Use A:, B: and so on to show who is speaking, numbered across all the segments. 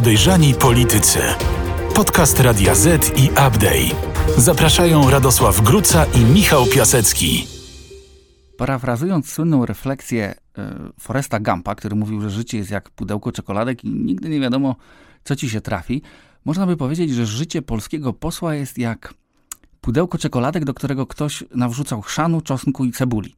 A: Podejrzani Politycy. Podcast Radia Z i Update. Zapraszają Radosław Gruca i Michał Piasecki.
B: Parafrazując słynną refleksję e, Foresta Gampa, który mówił, że życie jest jak pudełko czekoladek i nigdy nie wiadomo, co ci się trafi, można by powiedzieć, że życie polskiego posła jest jak pudełko czekoladek, do którego ktoś nawrzucał chrzanu, czosnku i cebuli.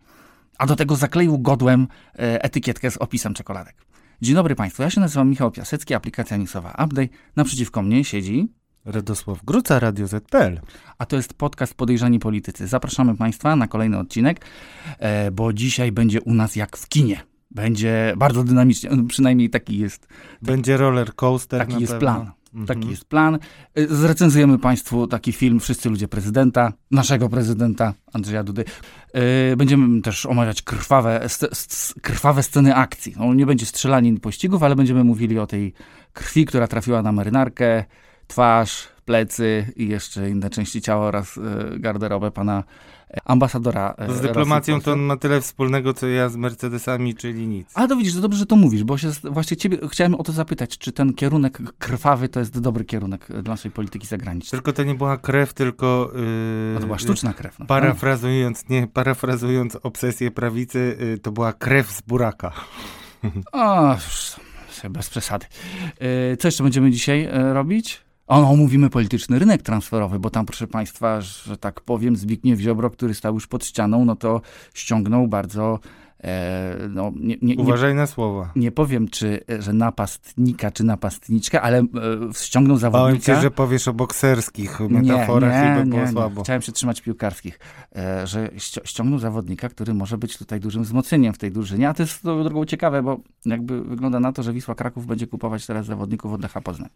B: A do tego zakleił godłem e, etykietkę z opisem czekoladek. Dzień dobry Państwu, ja się nazywam Michał Piasecki, aplikacja newsowa Update. Naprzeciwko mnie siedzi
C: Radosław Gruca, Radio ZPL.
B: a to jest podcast Podejrzani Politycy. Zapraszamy Państwa na kolejny odcinek, e, bo dzisiaj będzie u nas jak w kinie. Będzie bardzo dynamicznie, przynajmniej taki jest,
C: Będzie roller coaster.
B: taki jest
C: pewno.
B: plan.
C: Mhm.
B: Taki jest plan. E, Zrecenzujemy Państwu taki film Wszyscy ludzie prezydenta, naszego prezydenta Andrzeja Dudy. E, Będziemy też omawiać krwawe, krwawe sceny akcji. No, nie będzie strzelanin pościgów, ale będziemy mówili o tej krwi, która trafiła na marynarkę, twarz, plecy i jeszcze inne części ciała oraz e, garderobę pana ambasadora. e,
C: Z dyplomacją
B: Rosji
C: to on ma tyle wspólnego, co ja z Mercedesami, czyli nic.
B: ale to widzisz, to dobrze, że to mówisz, bo się właśnie ciebie chciałem o to zapytać, czy ten kierunek krwawy to jest dobry kierunek e, dla naszej polityki zagranicznej.
C: Tylko to nie była krew, tylko... Yy,
B: A to była sztuczna krew. No.
C: Parafrazując, nie, parafrazując obsesję prawicy, yy, to była krew z buraka.
B: O, bez przesady. E, Co jeszcze będziemy dzisiaj robić? O, no, omówimy polityczny rynek transferowy, bo tam, proszę Państwa, że tak powiem, Zbigniew Ziobro, który stał już pod ścianą, no to ściągnął bardzo, e, no, nie, nie, nie,
C: Uważaj na słowa.
B: nie powiem, czy, e, że napastnika, czy napastniczkę, ale e, ściągnął
C: Bałem
B: zawodnika.
C: się, że powiesz o bokserskich metaforach i by było słabo.
B: Chciałem się trzymać piłkarskich, e, że ści- ściągnął zawodnika, który może być tutaj dużym wzmocnieniem w tej drużynie, a to jest drogą ciekawe, bo jakby wygląda na to, że Wisła Kraków będzie kupować teraz zawodników od Lecha Poznań.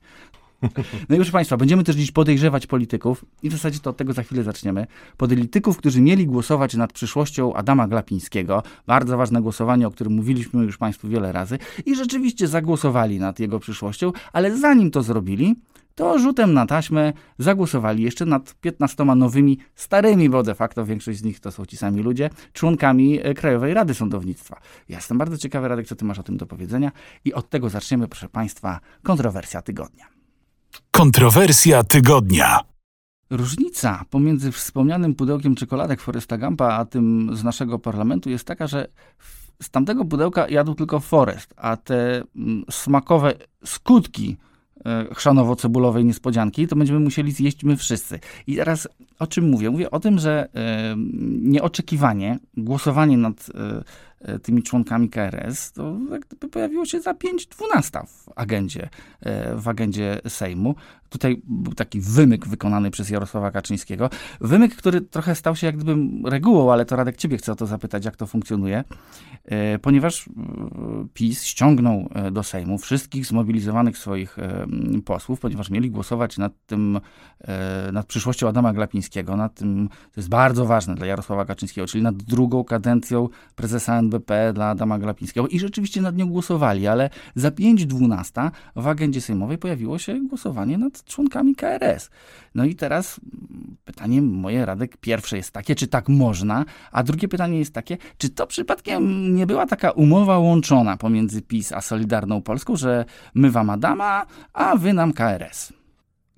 B: No i proszę Państwa, będziemy też dziś podejrzewać polityków i w zasadzie to od tego za chwilę zaczniemy. Polityków, którzy mieli głosować nad przyszłością Adama Glapińskiego. Bardzo ważne głosowanie, o którym mówiliśmy już Państwu wiele razy i rzeczywiście zagłosowali nad jego przyszłością, ale zanim to zrobili, to rzutem na taśmę zagłosowali jeszcze nad 15 nowymi, starymi, bo de facto większość z nich to są ci sami ludzie, członkami e, Krajowej Rady Sądownictwa. Ja jestem bardzo ciekawy, Radek, co ty masz o tym do powiedzenia i od tego zaczniemy, proszę Państwa, kontrowersja tygodnia.
A: Kontrowersja tygodnia.
B: Różnica pomiędzy wspomnianym pudełkiem czekoladek Foresta Gampa, a tym z naszego parlamentu jest taka, że z tamtego pudełka jadł tylko Forest, a te mm, smakowe skutki e, chrzanowo-cebulowej niespodzianki, to będziemy musieli zjeść my wszyscy. I teraz o czym mówię? Mówię o tym, że e, nieoczekiwanie, głosowanie nad e, tymi członkami KRS, to gdyby pojawiło się za 5.12 w agendzie, e, w agendzie Sejmu. Tutaj był taki wymyk wykonany przez Jarosława Kaczyńskiego. Wymyk, który trochę stał się jak gdyby regułą, ale to Radek ciebie chcę o to zapytać, jak to funkcjonuje. E, Ponieważ e, PiS ściągnął e, do Sejmu wszystkich zmobilizowanych swoich e, posłów, ponieważ mieli głosować nad tym, e, nad przyszłością Adama Glapińskiego, nad tym, to jest bardzo ważne dla Jarosława Kaczyńskiego, czyli nad drugą kadencją prezesa NBP dla Adama Glapińskiego i rzeczywiście nad nią głosowali, ale za 5.12 w agendzie sejmowej pojawiło się głosowanie nad członkami KRS. No i teraz pytanie moje, Radek, pierwsze jest takie, czy tak można, a drugie pytanie jest takie, czy to przypadkiem nie była taka umowa łączona pomiędzy PiS a Solidarną Polską, że my wam Adama, a wy nam KRS?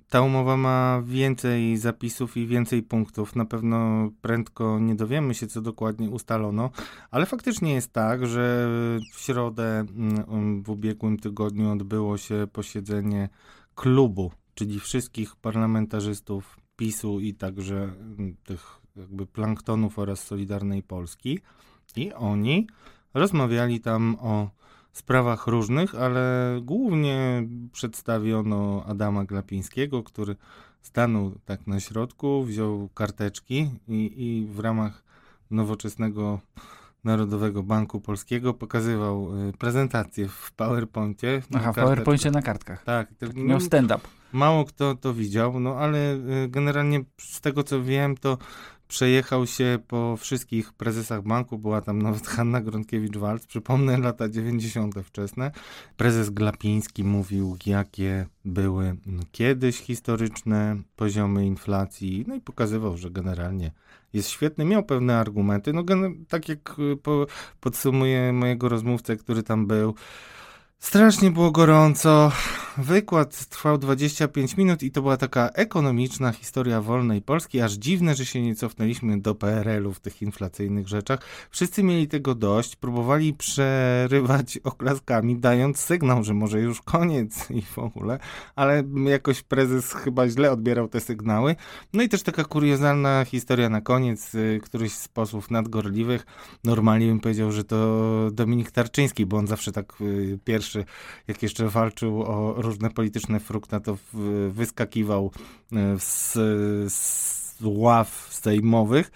C: Ta umowa ma więcej zapisów i więcej punktów. Na pewno prędko nie dowiemy się, co dokładnie ustalono, ale faktycznie jest tak, że w środę mm, w ubiegłym tygodniu odbyło się posiedzenie klubu, czyli wszystkich parlamentarzystów PiSu i także mm, tych jakby planktonów oraz Solidarnej Polski. I oni rozmawiali tam o sprawach różnych, ale głównie przedstawiono Adama Glapińskiego, który stanął tak na środku, wziął karteczki i, i w ramach nowoczesnego Narodowego Banku Polskiego pokazywał y, prezentację w PowerPoincie. na
B: Aha, w. PowerPoincie na kartkach.
C: Tak, no,
B: Miał stand-up.
C: Mało kto to widział, no ale y, generalnie z tego co wiem, to przejechał się po wszystkich prezesach banku, była tam nawet Hanna Gronkiewicz-Waltz, przypomnę lata 90. wczesne. Prezes Glapiński mówił, jakie były kiedyś historyczne poziomy inflacji, no i pokazywał, że generalnie jest świetny, miał pewne argumenty, no tak jak y, po, podsumuję mojego rozmówcę, który tam był, Strasznie było gorąco. wykład trwał 25 minut i to była taka ekonomiczna historia wolnej Polski. Aż dziwne, że się nie cofnęliśmy do PRL-u w tych inflacyjnych rzeczach. Wszyscy mieli tego dość, próbowali przerywać oklaskami, dając sygnał, że może już koniec i w ogóle, ale jakoś prezes chyba źle odbierał te sygnały. No i też taka kuriozalna historia na koniec. Y, któryś z posłów nadgorliwych normalnie bym powiedział, że to Dominik Tarczyński, bo on zawsze tak y, pierwszy, jak jeszcze walczył o różne polityczne frukta, to wyskakiwał y, z, z ław sejmowych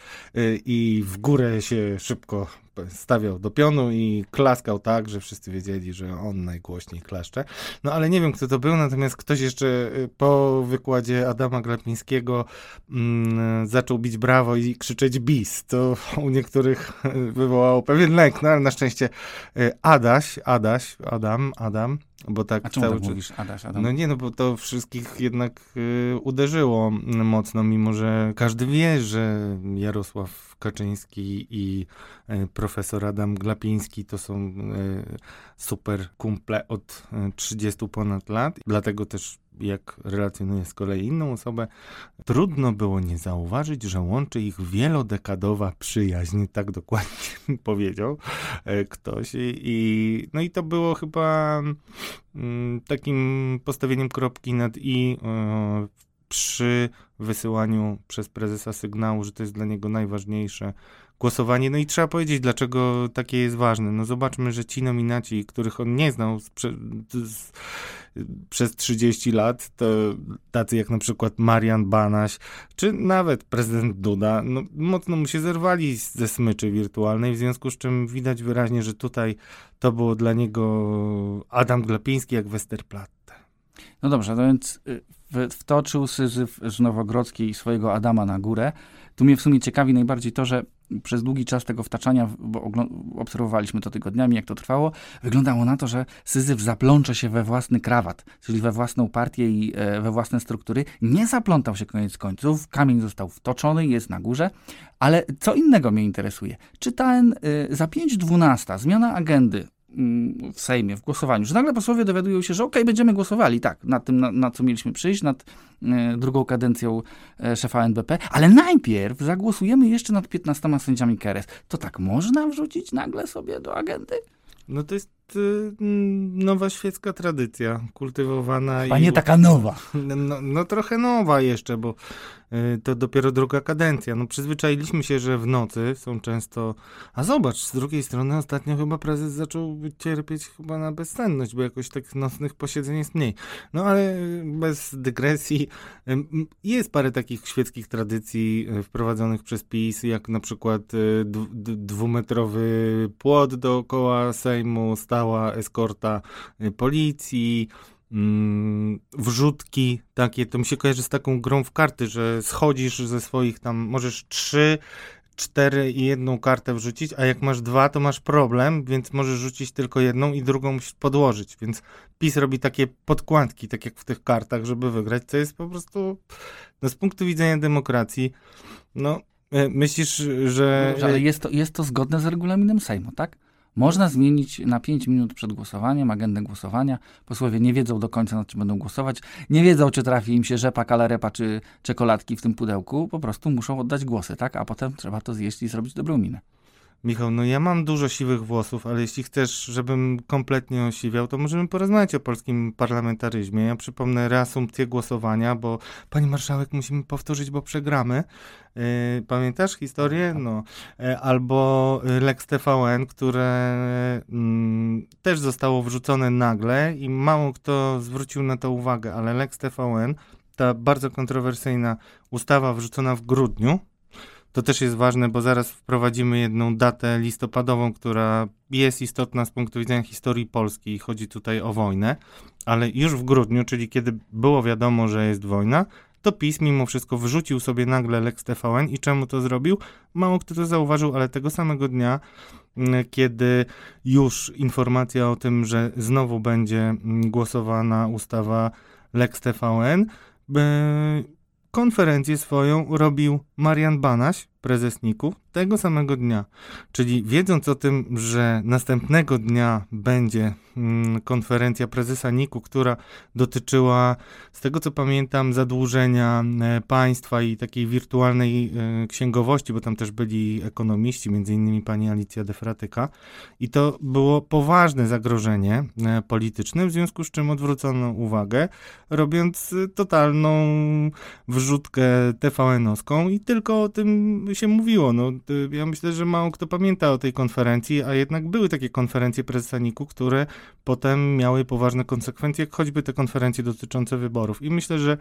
C: i w górę się szybko stawiał do pionu i klaskał tak, że wszyscy wiedzieli, że on najgłośniej klaszcze. No ale nie wiem, kto to był, natomiast ktoś jeszcze y, po wykładzie Adama Glapińskiego mm, zaczął bić brawo i krzyczeć bis. To u niektórych wywołało pewien lęk, no ale na szczęście y, Adaś, Adaś, Adam, Adam, bo tak
B: A czemu
C: cały
B: tak
C: czas...
B: mówisz, Adaś, Adam?
C: No nie, no bo to wszystkich jednak y, uderzyło mocno, mimo że każdy wie, że Jarosław Kaczyński i y, profesor Adam Glapiński to są y, super kumple od 30 ponad lat. Dlatego też jak relacjonuje z kolei inną osobę, trudno było nie zauważyć, że łączy ich wielodekadowa przyjaźń, tak dokładnie powiedział e, ktoś. I, no i to było chyba mm, takim postawieniem kropki nad i e, przy wysyłaniu przez prezesa sygnału, że to jest dla niego najważniejsze głosowanie. No i trzeba powiedzieć, dlaczego takie jest ważne. No zobaczmy, że ci nominaci, których on nie znał z, przez 30 lat, to tacy jak na przykład Marian Banaś, czy nawet prezydent Duda, no, mocno mu się zerwali ze smyczy wirtualnej, w związku z czym widać wyraźnie, że tutaj to było dla niego Adam Glapiński jak Westerplatte.
B: No dobrze, no więc y, wtoczył Syzyf z Nowogrodzkiej swojego Adama na górę. Tu mnie w sumie ciekawi najbardziej to, że przez długi czas tego wtaczania, bo obserwowaliśmy to tygodniami, jak to trwało, wyglądało na to, że Syzyf zaplącze się we własny krawat, czyli we własną partię i e, we własne struktury. Nie zaplątał się koniec końców, kamień został wtoczony, jest na górze, ale co innego mnie interesuje. Czytałem y, za 5.12 zmiana agendy w Sejmie, w głosowaniu, że nagle posłowie dowiadują się, że okej, okay, będziemy głosowali, tak, nad tym, na, na, co mieliśmy przyjść, nad e, drugą kadencją e, szefa NBP, ale najpierw zagłosujemy jeszcze nad 15 sędziami KRS. To tak można wrzucić nagle sobie do agendy?
C: No to jest nowa świecka tradycja, kultywowana.
B: A i... nie taka nowa.
C: No, no, trochę nowa jeszcze, bo y, to dopiero druga kadencja. No przyzwyczailiśmy się, że w nocy są często... A zobacz, z drugiej strony ostatnio chyba prezes zaczął cierpieć chyba na bezsenność, bo jakoś tak nocnych posiedzeń jest mniej. No ale bez dygresji, jest parę takich świeckich tradycji y, wprowadzonych przez PiS, jak na przykład dwumetrowy płot dookoła Sejmu, stała eskorta y, policji, mm, wrzutki takie, to mi się kojarzy z taką grą w karty, że schodzisz ze swoich tam, możesz trzy, cztery i jedną kartę wrzucić, a jak masz dwa, to masz problem, więc możesz rzucić tylko jedną i drugą musisz podłożyć, więc PiS robi takie podkładki, tak jak w tych kartach, żeby wygrać, co jest po prostu, no z punktu widzenia demokracji, no e, myślisz, że...
B: Dobrze, ale jest to, jest to zgodne z regulaminem Sejmu, tak? Można zmienić na 5 minut przed głosowaniem agendę głosowania. Posłowie nie wiedzą do końca, nad czym będą głosować. Nie wiedzą, czy trafi im się rzepa, kalarepa, czy czekoladki w tym pudełku. Po prostu muszą oddać głosy, tak? A potem trzeba to zjeść i zrobić dobrą minę.
C: Michał, no ja mam dużo siwych włosów, ale jeśli chcesz, żebym kompletnie osiwiał, to możemy porozmawiać o polskim parlamentaryzmie. Ja przypomnę reasumpcję głosowania, bo pani marszałek musimy powtórzyć, bo przegramy. Yy, pamiętasz historię? No. Yy, albo Lex TVN, które yy, też zostało wrzucone nagle i mało kto zwrócił na to uwagę, ale Lex TVN, ta bardzo kontrowersyjna ustawa wrzucona w grudniu, to też jest ważne, bo zaraz wprowadzimy jedną datę listopadową, która jest istotna z punktu widzenia historii Polski i chodzi tutaj o wojnę, ale już w grudniu, czyli kiedy było wiadomo, że jest wojna, to PiS mimo wszystko wyrzucił sobie nagle Lex TVN i czemu to zrobił? Mało kto to zauważył, ale tego samego dnia, mm, kiedy już informacja o tym, że znowu będzie mm, głosowana ustawa Lex TVN, konferencję swoją robił Marian Banaś, prezes NIK-u tego samego dnia. Czyli wiedząc o tym, że następnego dnia będzie mm, konferencja prezesa NIK-u, która dotyczyła, z tego co pamiętam, zadłużenia e, państwa i takiej wirtualnej e, księgowości, bo tam też byli ekonomiści, między innymi pani Alicja Defratyka. I to było poważne zagrożenie e, polityczne, w związku z czym odwrócono uwagę, robiąc totalną wrzutkę TVN-owską i tylko o tym się mówiło. No, ja myślę, że mało kto pamięta o tej konferencji, a jednak były takie konferencje prezesa NIK-u, które potem miały poważne konsekwencje, choćby te konferencje dotyczące wyborów. I myślę, że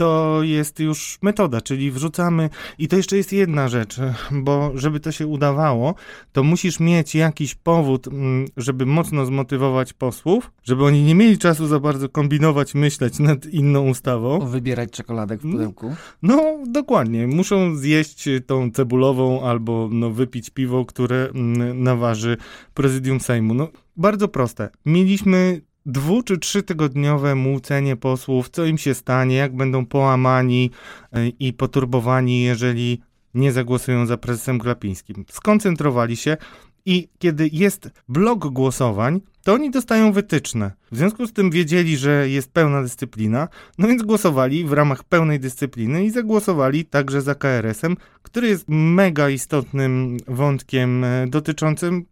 C: to jest już metoda, czyli wrzucamy. I to jeszcze jest jedna rzecz, bo żeby to się udawało, to musisz mieć jakiś powód, mm, żeby mocno zmotywować posłów, żeby oni nie mieli czasu za bardzo kombinować, myśleć nad inną ustawą.
B: Wybierać czekoladek w pudełku.
C: No, dokładnie. Muszą zjeść tą cebulową albo no, wypić piwo, które mm, naważy prezydium Sejmu. No, bardzo proste. Mieliśmy dwu czy trzytygodniowe młócenie posłów, co im się stanie, jak będą połamani e, i poturbowani, jeżeli nie zagłosują za prezesem Glapińskim. Skoncentrowali się i kiedy jest blok głosowań, to oni dostają wytyczne. W związku z tym wiedzieli, że jest pełna dyscyplina, no więc głosowali w ramach pełnej dyscypliny i zagłosowali także za KRS-em, który jest mega istotnym wątkiem e, dotyczącym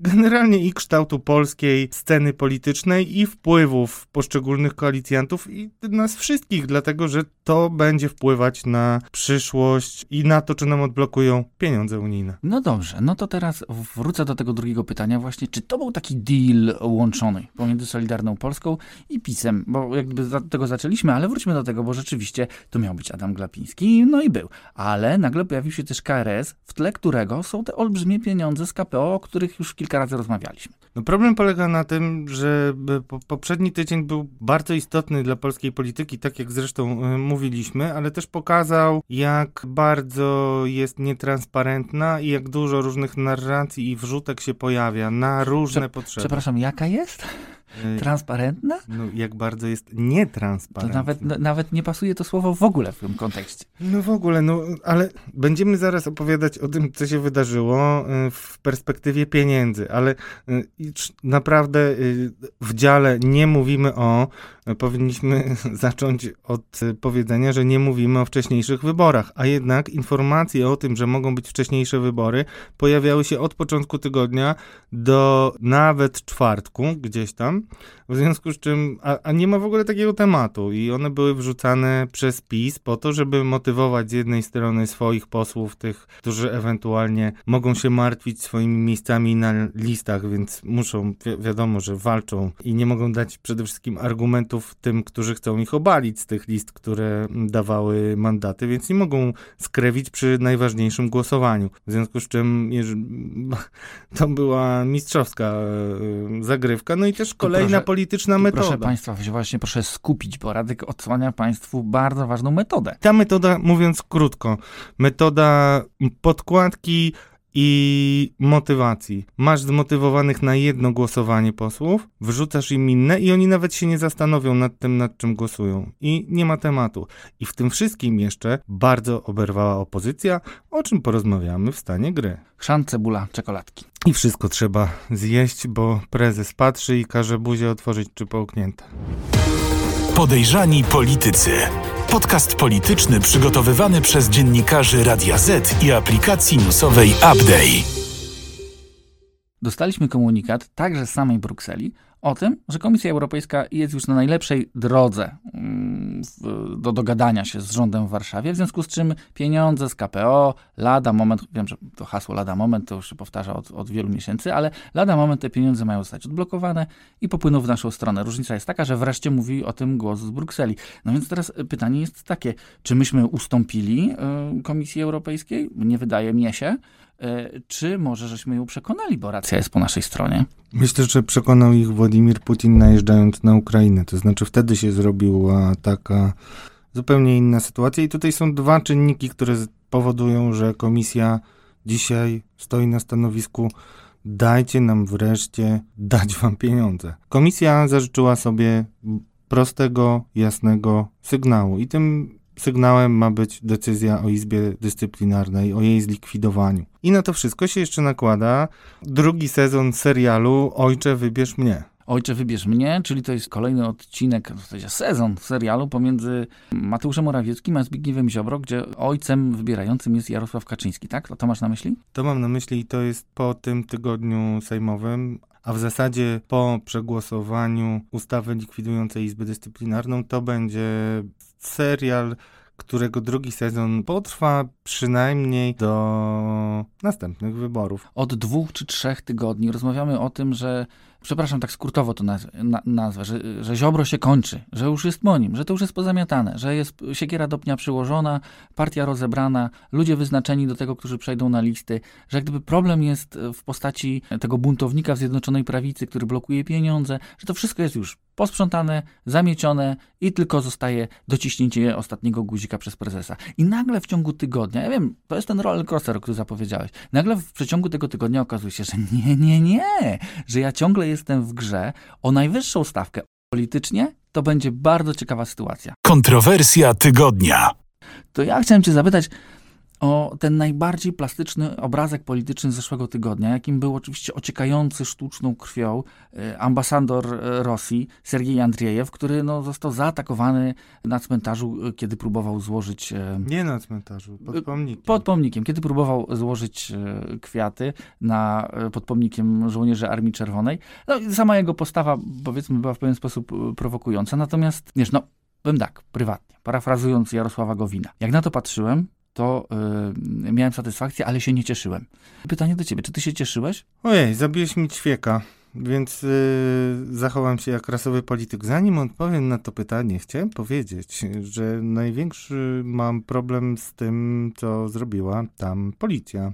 C: generalnie i kształtu polskiej sceny politycznej i wpływów poszczególnych koalicjantów i nas wszystkich, dlatego że to będzie wpływać na przyszłość i na to, czy nam odblokują pieniądze unijne.
B: No dobrze, no to teraz wrócę do tego drugiego pytania właśnie, czy to był taki deal łączony pomiędzy Solidarną Polską i PiSem, bo jakby od tego zaczęliśmy, ale wróćmy do tego, bo rzeczywiście to miał być Adam Glapiński, no i był, ale nagle pojawił się też KRS, w tle którego są te olbrzymie pieniądze z KPO, o których już kilka razy rozmawialiśmy.
C: No problem polega na tym, że poprzedni tydzień był bardzo istotny dla polskiej polityki, tak jak zresztą e, mówiliśmy, ale też pokazał, jak bardzo jest nietransparentna i jak dużo różnych narracji i wrzutek się pojawia na różne Prze potrzeby.
B: Przepraszam, jaka jest? Y, Transparentna?
C: No, jak bardzo jest nietransparentna.
B: To nawet, nawet nie pasuje to słowo w ogóle w tym kontekście.
C: No w ogóle, no ale będziemy zaraz opowiadać o tym, co się wydarzyło y, w perspektywie pieniędzy, ale y, naprawdę w dziale nie mówimy o, powinniśmy zacząć od powiedzenia, że nie mówimy o wcześniejszych wyborach, a jednak informacje o tym, że mogą być wcześniejsze wybory, pojawiały się od początku tygodnia do nawet czwartku, gdzieś tam. W związku z czym, a, a, nie ma w ogóle takiego tematu i one były wrzucane przez PiS po to, żeby motywować z jednej strony swoich posłów, tych, którzy ewentualnie mogą się martwić swoimi miejscami na listach, więc muszą, wi wiadomo, że walczą i nie mogą dać przede wszystkim argumentów tym, którzy chcą ich obalić z tych list, które dawały mandaty, więc nie mogą skrewić przy najważniejszym głosowaniu. W związku z czym to była mistrzowska e, zagrywka, no i też kolejna polityka polityczna metoda.
B: Proszę Państwa, właśnie proszę skupić, bo Radek odsłania Państwu bardzo ważną metodę.
C: Ta metoda, mówiąc krótko, metoda podkładki i motywacji. Masz zmotywowanych na jedno głosowanie posłów, wrzucasz im inne i oni nawet się nie zastanowią nad tym, nad czym głosują. I nie ma tematu. I w tym wszystkim jeszcze bardzo oberwała opozycja, o czym porozmawiamy w stanie gry.
B: Chrzan, cebula, czekoladki.
C: I wszystko trzeba zjeść, bo prezes patrzy i każe buzię otworzyć czy połknięte.
A: Podejrzani politycy. Podcast polityczny przygotowywany przez dziennikarzy Radia Z i aplikacji newsowej Update.
B: Dostaliśmy komunikat także z samej Brukseli o tym, że Komisja Europejska jest już na najlepszej drodze mm, do dogadania się z rządem w Warszawie, w związku z czym pieniądze z KPO, lada moment, wiem, że to hasło lada moment to już się powtarza od, od wielu miesięcy, ale lada moment te pieniądze mają zostać odblokowane i popłyną w naszą stronę. Różnica jest taka, że wreszcie mówi o tym głos z Brukseli. No więc teraz pytanie jest takie, czy myśmy ustąpili y, Komisji Europejskiej? Nie wydaje mi się, czy może żeśmy ją przekonali, bo racja jest po naszej stronie?
C: Myślę, że przekonał ich Władimir Putin najeżdżając na Ukrainę. To znaczy wtedy się zrobiła taka zupełnie inna sytuacja i tutaj są dwa czynniki, które powodują, że komisja dzisiaj stoi na stanowisku dajcie nam wreszcie dać wam pieniądze. Komisja zażyczyła sobie prostego, jasnego sygnału i tym sygnałem ma być decyzja o Izbie Dyscyplinarnej, o jej zlikwidowaniu. I na to wszystko się jeszcze nakłada drugi sezon serialu Ojcze, wybierz mnie.
B: Ojcze, wybierz mnie, czyli to jest kolejny odcinek, w zasadzie sezon serialu pomiędzy Mateuszem Morawieckim a Zbigniewem Ziobro, gdzie ojcem wybierającym jest Jarosław Kaczyński, tak? To masz na myśli?
C: To mam na myśli i to jest po tym tygodniu sejmowym, a w zasadzie po przegłosowaniu ustawy likwidującej Izbę Dyscyplinarną to będzie serial którego drugi sezon potrwa przynajmniej do następnych wyborów.
B: Od dwóch czy trzech tygodni rozmawiamy o tym, że przepraszam, tak skrótowo to nazwę, na, nazwę że, że Ziobro się kończy, że już jest po nim, że to już jest pozamiatane, że jest siekiera do pnia przyłożona, partia rozebrana, ludzie wyznaczeni do tego, którzy przejdą na listy, że gdyby problem jest w postaci tego buntownika w Zjednoczonej Prawicy, który blokuje pieniądze, że to wszystko jest już posprzątane, zamiecione i tylko zostaje dociśnięcie ostatniego guzika przez prezesa. I nagle w ciągu tygodnia, ja wiem, to jest ten roller coaster, o którym zapowiedziałeś, nagle w przeciągu tego tygodnia okazuje się, że nie, nie, nie, że ja ciągle jestem w grze o najwyższą stawkę. Politycznie to będzie bardzo ciekawa sytuacja.
A: Kontrowersja tygodnia.
B: To ja chciałem cię zapytać, o ten najbardziej plastyczny obrazek polityczny zeszłego tygodnia, jakim był oczywiście ociekający sztuczną krwią e, ambasador e, Rosji, Sergiej Andriejew, który no, został zaatakowany na cmentarzu, e, kiedy próbował złożyć...
C: Nie na cmentarzu, pod pomnikiem.
B: Pod pomnikiem, kiedy próbował złożyć kwiaty na, pod pomnikiem żołnierzy Armii Czerwonej. No, sama jego postawa, powiedzmy, była w pewien sposób prowokująca, natomiast, wiesz, no, powiem tak, prywatnie, parafrazując Jarosława Gowina. Jak na to patrzyłem, to yy, miałem satysfakcję, ale się nie cieszyłem. Pytanie do ciebie, czy ty się cieszyłeś?
C: Ojej, zabiłeś mi ćwieka, więc yy, zachowam się jak rasowy polityk. Zanim odpowiem na to pytanie, chciałem powiedzieć, że największy mam problem z tym, co zrobiła tam policja.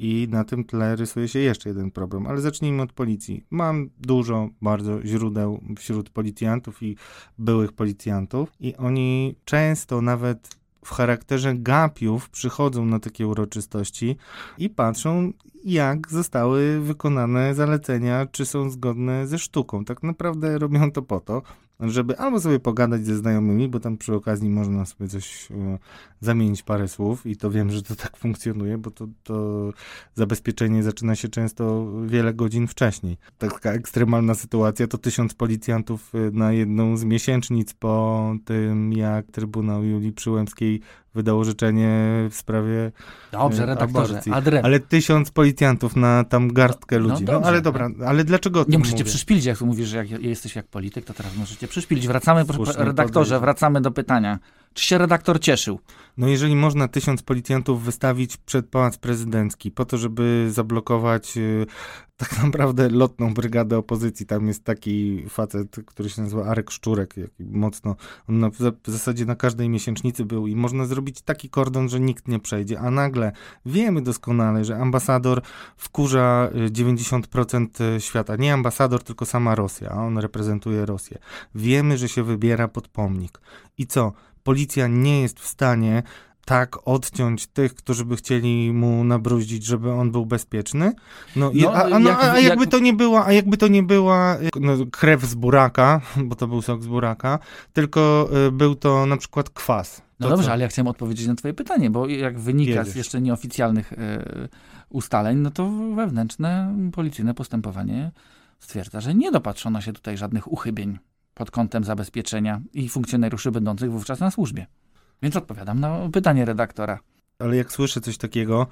C: I na tym tle rysuje się jeszcze jeden problem, ale zacznijmy od policji. Mam dużo bardzo źródeł wśród policjantów i byłych policjantów, i oni często nawet w charakterze gapiów przychodzą na takie uroczystości i patrzą, jak zostały wykonane zalecenia, czy są zgodne ze sztuką. Tak naprawdę robią to po to, żeby albo sobie pogadać ze znajomymi, bo tam przy okazji można sobie coś e, zamienić parę słów i to wiem, że to tak funkcjonuje, bo to, to zabezpieczenie zaczyna się często wiele godzin wcześniej. Taka ekstremalna sytuacja to tysiąc policjantów e, na jedną z miesięcznic po tym, jak Trybunał Julii Przyłębskiej wydał orzeczenie w sprawie
B: Dobrze, redaktorze,
C: adrem. Ale tysiąc policjantów na tam garstkę no ludzi. No, no ale dobra, ale dlaczego
B: Nie musicie
C: mówię?
B: przyszpilić, jak mówisz, że jak jesteś jak polityk, to teraz możecie przyszpilić. Wracamy, Słusznie redaktorze, wracamy do pytania. Czy się redaktor cieszył?
C: No jeżeli można tysiąc policjantów wystawić przed Pałac Prezydencki po to, żeby zablokować y, tak naprawdę lotną brygadę opozycji. Tam jest taki facet, który się nazywa Arek Szczurek, mocno, on na, w zasadzie na każdej miesięcznicy był i można zrobić taki kordon, że nikt nie przejdzie, a nagle wiemy doskonale, że ambasador wkurza 90% y, świata. Nie ambasador, tylko sama Rosja, a on reprezentuje Rosję. Wiemy, że się wybiera pod pomnik. I co? Policja nie jest w stanie tak odciąć tych, którzy by chcieli mu nabruździć, żeby on był bezpieczny. No, no a, a, no, jak, a jakby jak... to nie była, a jakby to nie była no, krew z buraka, bo to był sok z buraka, tylko y, był to na przykład kwas.
B: No dobrze, co? ale ja chciałem odpowiedzieć na twoje pytanie, bo jak wynika Jedziesz. z jeszcze nieoficjalnych y, ustaleń, no to wewnętrzne policyjne postępowanie stwierdza, że nie dopatrzono się tutaj żadnych uchybień pod kątem zabezpieczenia i funkcjonariuszy będących wówczas na służbie. Więc odpowiadam na pytanie redaktora.
C: Ale jak słyszę coś takiego,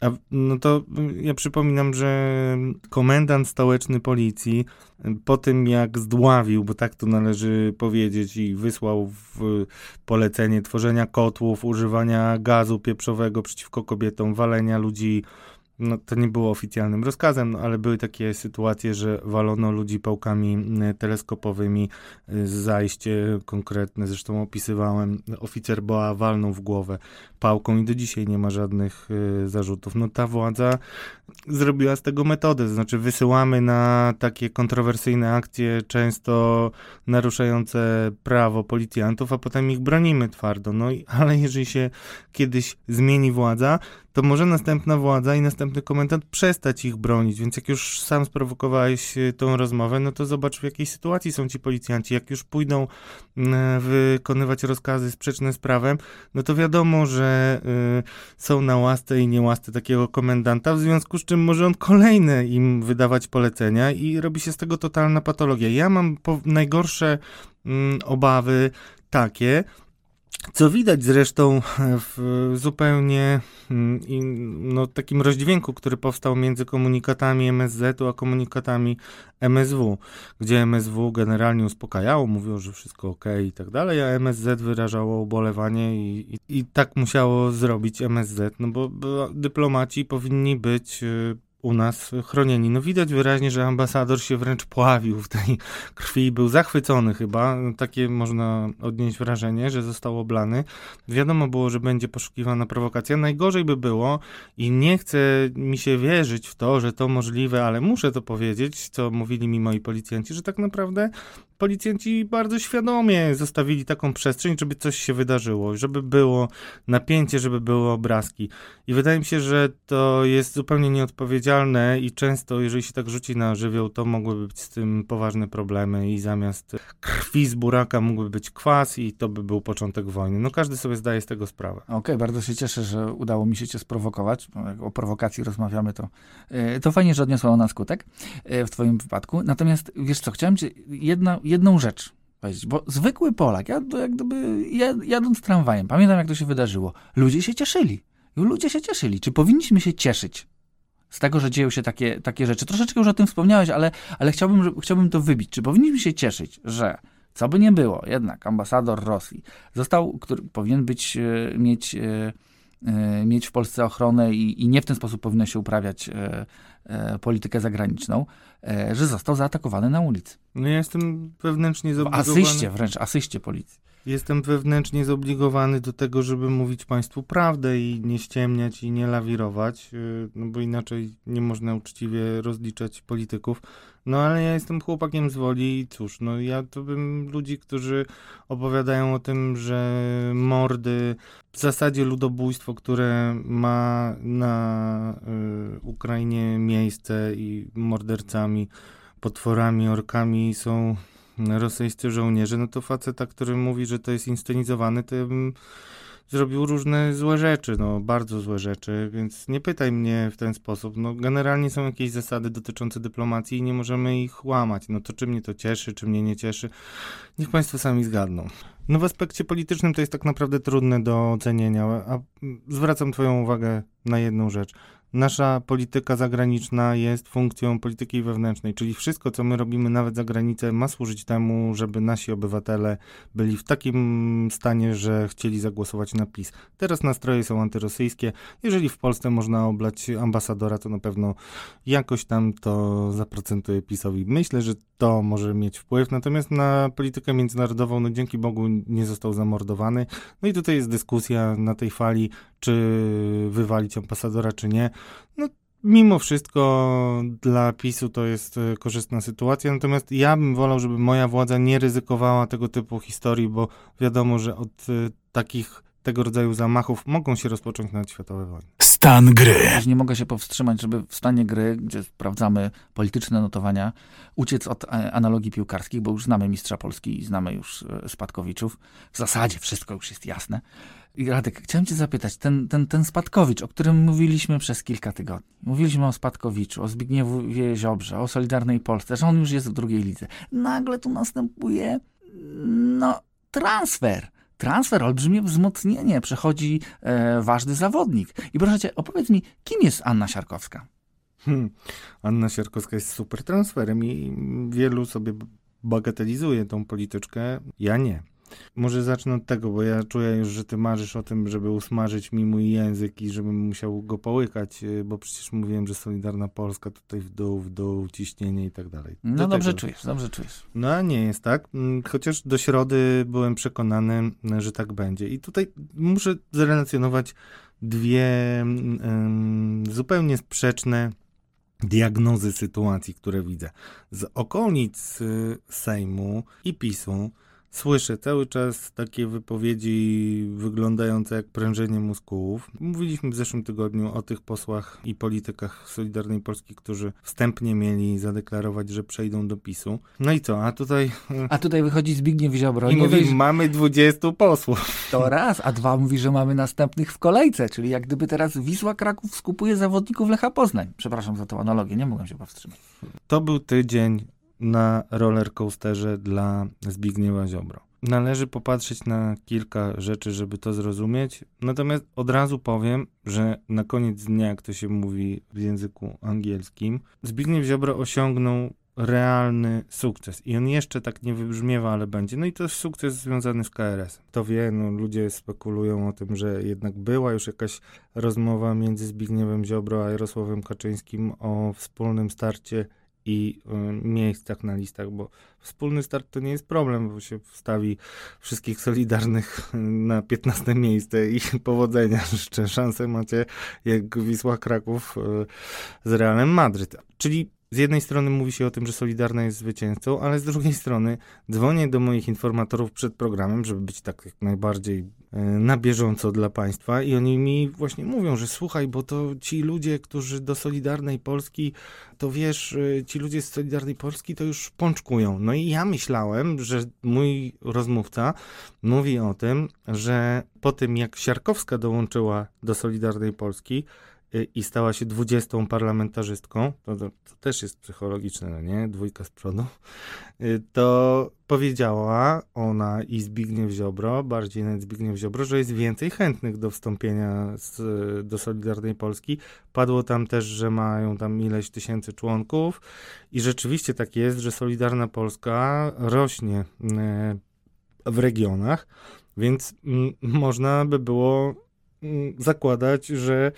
C: a, no to ja przypominam, że komendant stołeczny policji po tym jak zdławił, bo tak to należy powiedzieć, i wysłał w polecenie tworzenia kotłów, używania gazu pieprzowego przeciwko kobietom, walenia ludzi no, to nie było oficjalnym rozkazem, no, ale były takie sytuacje, że walono ludzi pałkami teleskopowymi, y, zajście konkretne, zresztą opisywałem, oficer BOA walnął w głowę pałką i do dzisiaj nie ma żadnych y, zarzutów. No ta władza zrobiła z tego metodę, to znaczy wysyłamy na takie kontrowersyjne akcje, często naruszające prawo policjantów, a potem ich bronimy twardo. No i, ale jeżeli się kiedyś zmieni władza, to może następna władza i następny komendant przestać ich bronić. Więc jak już sam sprowokowałeś e, tą rozmowę, no to zobacz w jakiej sytuacji są ci policjanci. Jak już pójdą mm, wykonywać rozkazy sprzeczne z prawem, no to wiadomo, że y, są na łasce i niełasce takiego komendanta, w związku z czym może on kolejne im wydawać polecenia i robi się z tego totalna patologia. Ja mam najgorsze mm, obawy takie, co widać zresztą w zupełnie mm, no, takim rozdźwięku, który powstał między komunikatami MSZ-u a komunikatami MSW, gdzie MSW generalnie uspokajało, mówiło, że wszystko ok i tak dalej, a MSZ wyrażało ubolewanie i, i, i tak musiało zrobić MSZ, no bo, bo dyplomaci powinni być y, u nas chronieni. No widać wyraźnie, że ambasador się wręcz pławił w tej krwi i był zachwycony chyba. Takie można odnieść wrażenie, że został oblany. Wiadomo było, że będzie poszukiwana prowokacja. Najgorzej by było i nie chce mi się wierzyć w to, że to możliwe, ale muszę to powiedzieć, co mówili mi moi policjanci, że tak naprawdę policjanci bardzo świadomie zostawili taką przestrzeń, żeby coś się wydarzyło, żeby było napięcie, żeby były obrazki. I wydaje mi się, że to jest zupełnie nieodpowiedzialne i często, jeżeli się tak rzuci na żywioł, to mogłyby być z tym poważne problemy i zamiast krwi z buraka mógłby być kwas i to by był początek wojny. No każdy sobie zdaje z tego sprawę.
B: Okej, okay, bardzo się cieszę, że udało mi się cię sprowokować. O prowokacji rozmawiamy, to, e, to fajnie, że odniosła ona skutek e, w twoim wypadku. Natomiast wiesz co, chciałem cię jedna, jedną rzecz powiedzieć, bo zwykły Polak, ja jak gdyby jadąc tramwajem, pamiętam jak to się wydarzyło, ludzie się cieszyli. Ludzie się cieszyli. Czy powinniśmy się cieszyć z tego, że dzieją się takie, takie rzeczy? Troszeczkę już o tym wspomniałeś, ale, ale chciałbym, chciałbym to wybić. Czy powinniśmy się cieszyć, że co by nie było, jednak ambasador Rosji został, który powinien być, e, mieć, e, e, mieć w Polsce ochronę i, i nie w ten sposób powinno się uprawiać politykę zagraniczną, że został zaatakowany na ulicy.
C: No ja jestem wewnętrznie zobligowany.
B: W asyście, wręcz asyście policji.
C: Jestem wewnętrznie zobligowany do tego, żeby mówić Państwu prawdę i nie ściemniać i nie lawirować, y, no bo inaczej nie można uczciwie rozliczać polityków. No ale ja jestem chłopakiem z woli i cóż, no ja to bym ludzi, którzy opowiadają o tym, że mordy, w zasadzie ludobójstwo, które ma na y, Ukrainie miejsce i mordercami, potworami, orkami są rosyjscy żołnierze, no to faceta, który mówi, że to jest inscenizowany, to ja bym zrobił różne złe rzeczy, no bardzo złe rzeczy, więc nie pytaj mnie w ten sposób. No generalnie są jakieś zasady dotyczące dyplomacji i nie możemy ich łamać. No to czy mnie to cieszy, czy mnie nie cieszy, niech państwo sami zgadną. No w aspekcie politycznym to jest tak naprawdę trudne do ocenienia, a zwracam twoją uwagę na jedną rzecz. Nasza polityka zagraniczna jest funkcją polityki wewnętrznej, czyli wszystko, co my robimy nawet za granicę, ma służyć temu, żeby nasi obywatele byli w takim stanie, że chcieli zagłosować na PiS. Teraz nastroje są antyrosyjskie. Jeżeli w Polsce można oblać ambasadora, to na pewno jakoś tam to zaprocentuje PiSowi. Myślę, że to może mieć wpływ, natomiast na politykę międzynarodową, no dzięki Bogu nie został zamordowany. No i tutaj jest dyskusja na tej fali, czy wywalić ambasadora, czy nie. No, mimo wszystko dla PiSu to jest e, korzystna sytuacja, natomiast ja bym wolał, żeby moja władza nie ryzykowała tego typu historii, bo wiadomo, że od e, takich tego rodzaju zamachów mogą się rozpocząć nawet światowe wojny.
A: Stan gry.
B: Nie mogę się powstrzymać, żeby w stanie gry, gdzie sprawdzamy polityczne notowania, uciec od e, analogii piłkarskich, bo już znamy mistrza Polski i znamy już spadkowiczów. W zasadzie wszystko już jest jasne. I Radek, chciałem cię zapytać, ten, ten, ten Spadkowicz, o którym mówiliśmy przez kilka tygodni, mówiliśmy o Spadkowiczu, o Zbigniewie Ziobrze, o Solidarnej Polsce, że on już jest w drugiej lidze. Nagle tu następuje, no, transfer. Transfer, olbrzymie wzmocnienie, przechodzi e, ważny zawodnik. I proszę cię, opowiedz mi, kim jest Anna Siarkowska?
C: Hmm. Anna Siarkowska jest super transferem i wielu sobie bagatelizuje tą polityczkę. Ja nie. Może zacznę od tego, bo ja czuję już, że ty marzysz o tym, żeby usmażyć mi mój język i żebym musiał go połykać, y, bo przecież mówiłem, że Solidarna Polska tutaj w dół, w dół, ciśnienie i tak dalej.
B: No do dobrze tego. czujesz, dobrze czujesz.
C: No a nie jest tak, mm, chociaż do środy byłem przekonany, że tak będzie. I tutaj muszę zrelacjonować dwie um, zupełnie sprzeczne diagnozy sytuacji, które widzę. Z okolic y, Sejmu i PiSu Słyszę cały czas takie wypowiedzi wyglądające jak prężenie mózgów. Mówiliśmy w zeszłym tygodniu o tych posłach i politykach Solidarnej Polski, którzy wstępnie mieli zadeklarować, że przejdą do PiSu. No i co, a tutaj...
B: A tutaj wychodzi Zbigniew Ziobro.
C: I mówi, mamy 20 posłów.
B: To raz, a dwa mówi, że mamy następnych w kolejce, czyli jak gdyby teraz Wisła Kraków skupuje zawodników Lecha Poznań. Przepraszam za tą analogię, nie mogłem się powstrzymać.
C: To był tydzień na rollercoasterze dla Zbigniewa Ziobro. Należy popatrzeć na kilka rzeczy, żeby to zrozumieć. Natomiast od razu powiem, że na koniec dnia, jak to się mówi w języku angielskim, Zbigniew Ziobro osiągnął realny sukces. I on jeszcze tak nie wybrzmiewa, ale będzie. No i to jest sukces związany z KRS. To wie, no ludzie spekulują o tym, że jednak była już jakaś rozmowa między Zbigniewem Ziobro a Jarosławem Kaczyńskim o wspólnym starcie i y, miejscach na listach, bo wspólny start to nie jest problem, bo się wstawi wszystkich solidarnych na 15 miejsce i powodzenia życzę. Szansę macie jak Wisła Kraków y, z Realem Madryt. Czyli z jednej strony mówi się o tym, że Solidarna jest zwycięzcą, ale z drugiej strony dzwonię do moich informatorów przed programem, żeby być tak jak najbardziej na bieżąco dla państwa i oni mi właśnie mówią, że słuchaj, bo to ci ludzie, którzy do Solidarnej Polski, to wiesz, e, ci ludzie z Solidarnej Polski to już pączkują. No i ja myślałem, że mój rozmówca mówi o tym, że po tym jak Siarkowska dołączyła do Solidarnej Polski, i stała się dwudziestą parlamentarzystką, to, to, to, też jest psychologiczne, no nie? Dwójka z przodu, y, to powiedziała ona i Zbigniew Ziobro, bardziej nawet Zbigniew Ziobro, że jest więcej chętnych do wstąpienia z, do Solidarnej Polski. Padło tam też, że mają tam ileś tysięcy członków i rzeczywiście tak jest, że Solidarna Polska rośnie y, w regionach, więc mm, można by było mm, zakładać, że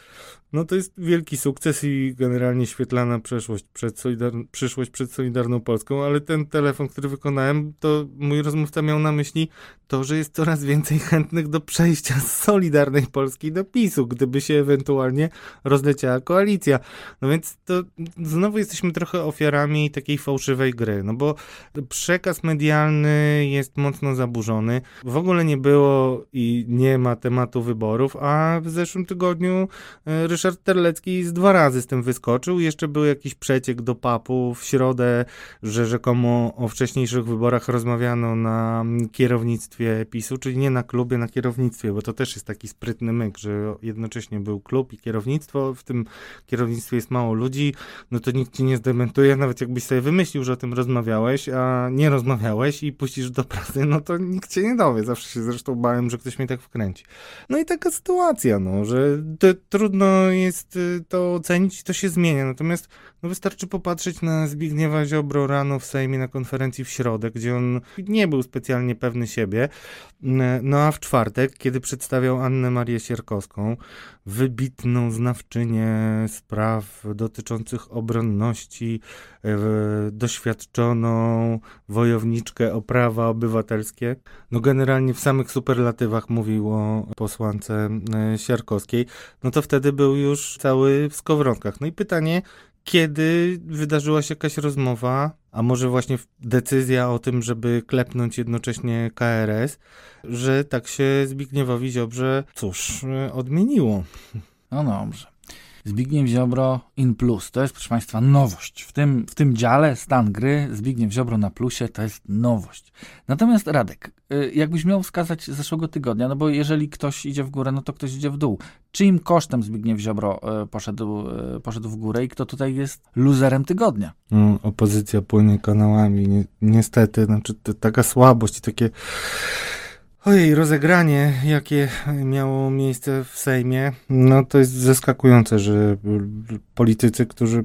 C: no to jest wielki sukces i generalnie świetlana przeszłość przed Solidar- przyszłość przed Solidarną Polską, ale ten telefon, który wykonałem, to mój rozmówca miał na myśli to, że jest coraz więcej chętnych do przejścia z Solidarnej Polski do PiSu, gdyby się ewentualnie rozleciała koalicja. No więc to znowu jesteśmy trochę ofiarami takiej fałszywej gry, no bo przekaz medialny jest mocno zaburzony. W ogóle nie było i nie ma tematu wyborów, a w zeszłym tygodniu e, Ryszard Ryszard Terlecki z dwa razy z tym wyskoczył. Jeszcze był jakiś przeciek do papu w środę, że rzekomo o wcześniejszych wyborach rozmawiano na kierownictwie PiSu, czyli nie na klubie, na kierownictwie, bo to też jest taki sprytny myk, że jednocześnie był klub i kierownictwo, w tym kierownictwie jest mało ludzi, no to nikt ci nie zdementuje, nawet jakbyś sobie wymyślił, że o tym rozmawiałeś, a nie rozmawiałeś i puścisz do prasy, no to nikt cię nie dowie. Zawsze się zresztą bałem, że ktoś mnie tak wkręci. No i taka sytuacja, no, że trudno jest y, to ocenić to się zmienia. Natomiast no wystarczy popatrzeć na Zbigniewa Ziobro rano w Sejmie na konferencji w środę, gdzie on nie był specjalnie pewny siebie. No a w czwartek, kiedy przedstawiał Annę Marię Sierkowską, wybitną znawczynię spraw dotyczących obronności, e, doświadczoną wojowniczkę o prawa obywatelskie. No generalnie w samych superlatywach mówił o posłance e, Siarkowskiej, no to wtedy był już cały w skowronkach. No i pytanie, kiedy wydarzyła się jakaś rozmowa, a może właśnie decyzja o tym, żeby klepnąć jednocześnie KRS, że tak się Zbigniewowi Ziobrze, cóż, odmieniło.
B: No dobrze. Zbigniew Ziobro in plus. To jest, proszę Państwa, nowość. W tym, w tym dziale stan gry Zbigniew Ziobro na plusie to jest nowość. Natomiast Radek, y, jakbyś miał wskazać zeszłego tygodnia, no bo jeżeli ktoś idzie w górę, no to ktoś idzie w dół. Czyim kosztem Zbigniew Ziobro y, poszedł, y, poszedł w górę i kto tutaj jest luzerem tygodnia?
C: No, opozycja płynie kanałami. niestety, znaczy taka słabość i takie Ojej, rozegranie, jakie miało miejsce w Sejmie, no to jest zaskakujące, że politycy, którzy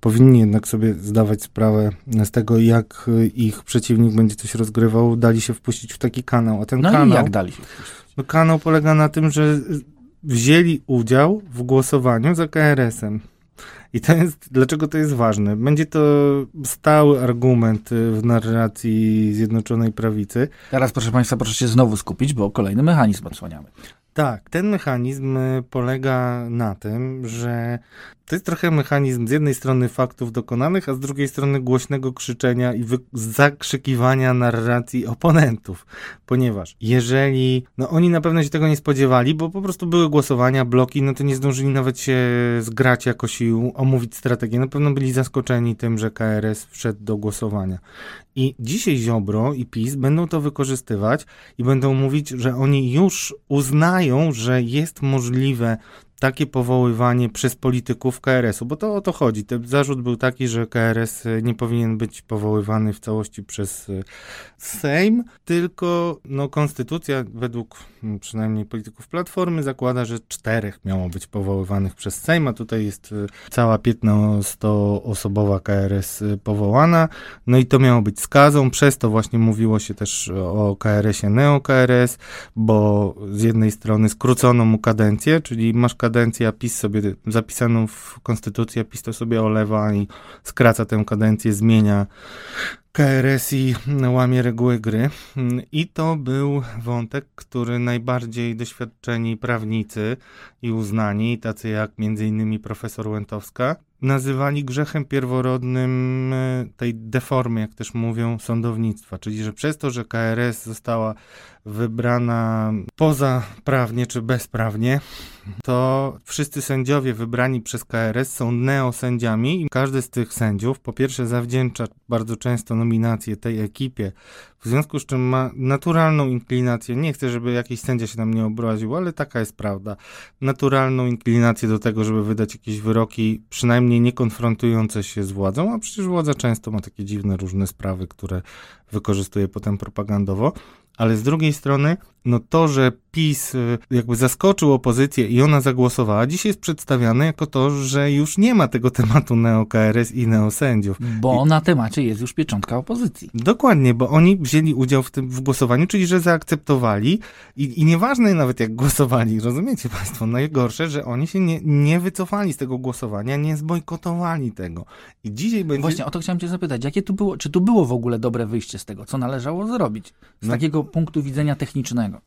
C: powinni jednak sobie zdawać sprawę z tego, jak ich przeciwnik będzie coś rozgrywał, dali się wpuścić w taki kanał. A ten
B: no
C: kanał,
B: i jak dali się wpuścić?
C: No kanał polega na tym, że wzięli udział w głosowaniu za KRS-em. I to jest, dlaczego to jest ważne? Będzie to stały argument y, w narracji Zjednoczonej Prawicy.
B: Teraz, proszę Państwa, proszę się znowu skupić, bo kolejny mechanizm odsłaniamy.
C: Tak, ten mechanizm y, polega na tym, że to jest trochę mechanizm z jednej strony faktów dokonanych, a z drugiej strony głośnego krzyczenia i zakrzykiwania narracji oponentów. Ponieważ jeżeli, no oni na pewno się tego nie spodziewali, bo po prostu były głosowania, bloki, no to nie zdążyli nawet się zgrać jakoś i omówić strategię. Na pewno byli zaskoczeni tym, że KRS wszedł do głosowania. I dzisiaj Ziobro i PiS będą to wykorzystywać i będą mówić, że oni już uznają, że jest możliwe takie powoływanie przez polityków KRS-u, bo to o to chodzi. Ten zarzut był taki, że KRS nie powinien być powoływany w całości przez e, Sejm, tylko no, konstytucja według przynajmniej polityków Platformy zakłada, że czterech miało być powoływanych przez Sejm, a tutaj jest e, cała 15-osobowa KRS e, powołana, no i to miało być skazą, przez to właśnie mówiło się też o KRS-ie neo-KRS, bo z jednej strony skrócono mu kadencję, czyli masz kadencję kadencja, PiS sobie zapisaną w konstytucji, PiS to sobie olewa i skraca tę kadencję, zmienia KRS i łamie reguły gry. I to był wątek, który najbardziej doświadczeni prawnicy i uznani, tacy jak innymi profesor Łętowska, nazywali grzechem pierworodnym e, tej deformy, jak też mówią, sądownictwa. Czyli, że przez to, że KRS została wybrana poza prawnie czy bezprawnie, to wszyscy sędziowie wybrani przez KRS są neosędziami i każdy z tych sędziów po pierwsze zawdzięcza bardzo często tej ekipie, w związku z czym ma naturalną inklinację, nie chcę, żeby jakiś sędzia się tam nie obraził, ale taka jest prawda, naturalną inklinację do tego, żeby wydać jakieś wyroki, przynajmniej nie konfrontujące się z władzą, a przecież władza często ma takie dziwne różne sprawy, które wykorzystuje potem propagandowo. Ale z drugiej strony, no to, że PiS y, jakby zaskoczył opozycję i ona zagłosowała, dzisiaj jest przedstawiane jako to, że już nie ma tego tematu neo-KRS i neosędziów.
B: Bo I... na temacie jest już pieczątka opozycji.
C: Dokładnie, bo oni wzięli udział w tym w głosowaniu, czyli że zaakceptowali i, i nieważne nawet jak głosowali, rozumiecie Państwo, najgorsze, że oni się nie, nie wycofali z tego głosowania, nie zbojkotowali tego. I dzisiaj będzie...
B: Właśnie o to chciałem cię zapytać, jakie tu było, czy tu było w ogóle dobre wyjście z tego, co należało zrobić z no. takiego punktu widzenia technicznego?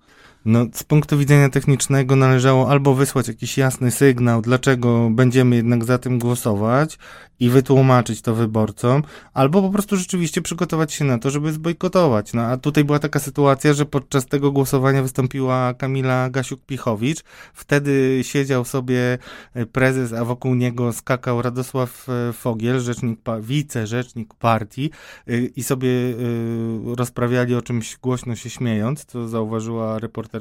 C: No, z punktu widzenia technicznego należało albo wysłać jakiś jasny sygnał, dlaczego będziemy jednak za tym głosować i wytłumaczyć to wyborcom, albo po prostu rzeczywiście przygotować się na to, żeby zbojkotować. No a tutaj była taka sytuacja, że podczas tego głosowania wystąpiła Kamila Gasiuk-Pichowicz. Wtedy siedział sobie e, prezes, a wokół niego skakał Radosław e, Fogiel, rzecznik, wicerzecznik partii e, i sobie rozprawiali o czymś głośno się śmiejąc, co zauważyła reporterka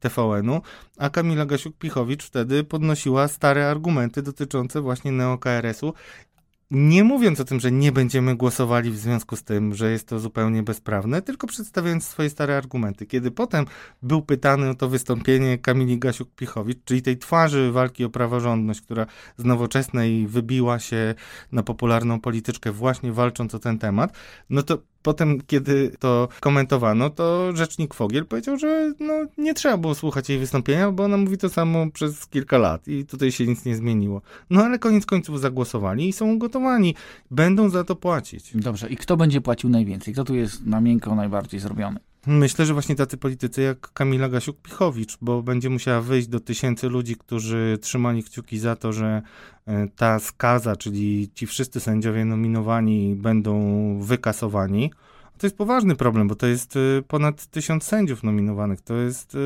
C: TVN-u, a Kamila Gasiuk-Pichowicz wtedy podnosiła stare argumenty dotyczące właśnie neo-KRS-u nie mówiąc o tym, że nie będziemy głosowali w związku z tym, że jest to zupełnie bezprawne, tylko przedstawiając swoje stare argumenty. Kiedy potem był pytany o to wystąpienie Kamili Gasiuk-Pichowicz, czyli tej twarzy walki o praworządność, która z nowoczesnej wybiła się na popularną polityczkę właśnie walcząc o ten temat, no to potem, kiedy to komentowano, to rzecznik Fogiel powiedział, że no, nie trzeba było słuchać jej wystąpienia, bo ona mówi to samo przez kilka lat i tutaj się nic nie zmieniło. No ale koniec końców zagłosowali i są ugotowani. Będą za to płacić.
B: Dobrze, i kto będzie płacił najwięcej? Kto tu jest na miękko najbardziej zrobiony?
C: Myślę, że właśnie tacy politycy jak Kamila Gasiuk-Pichowicz, bo będzie musiała wyjść do tysięcy ludzi, którzy trzymali kciuki za to, że e, ta skaza, czyli ci wszyscy sędziowie nominowani będą wykasowani. To jest poważny problem, bo to jest e, ponad tysiąc sędziów nominowanych. To jest e,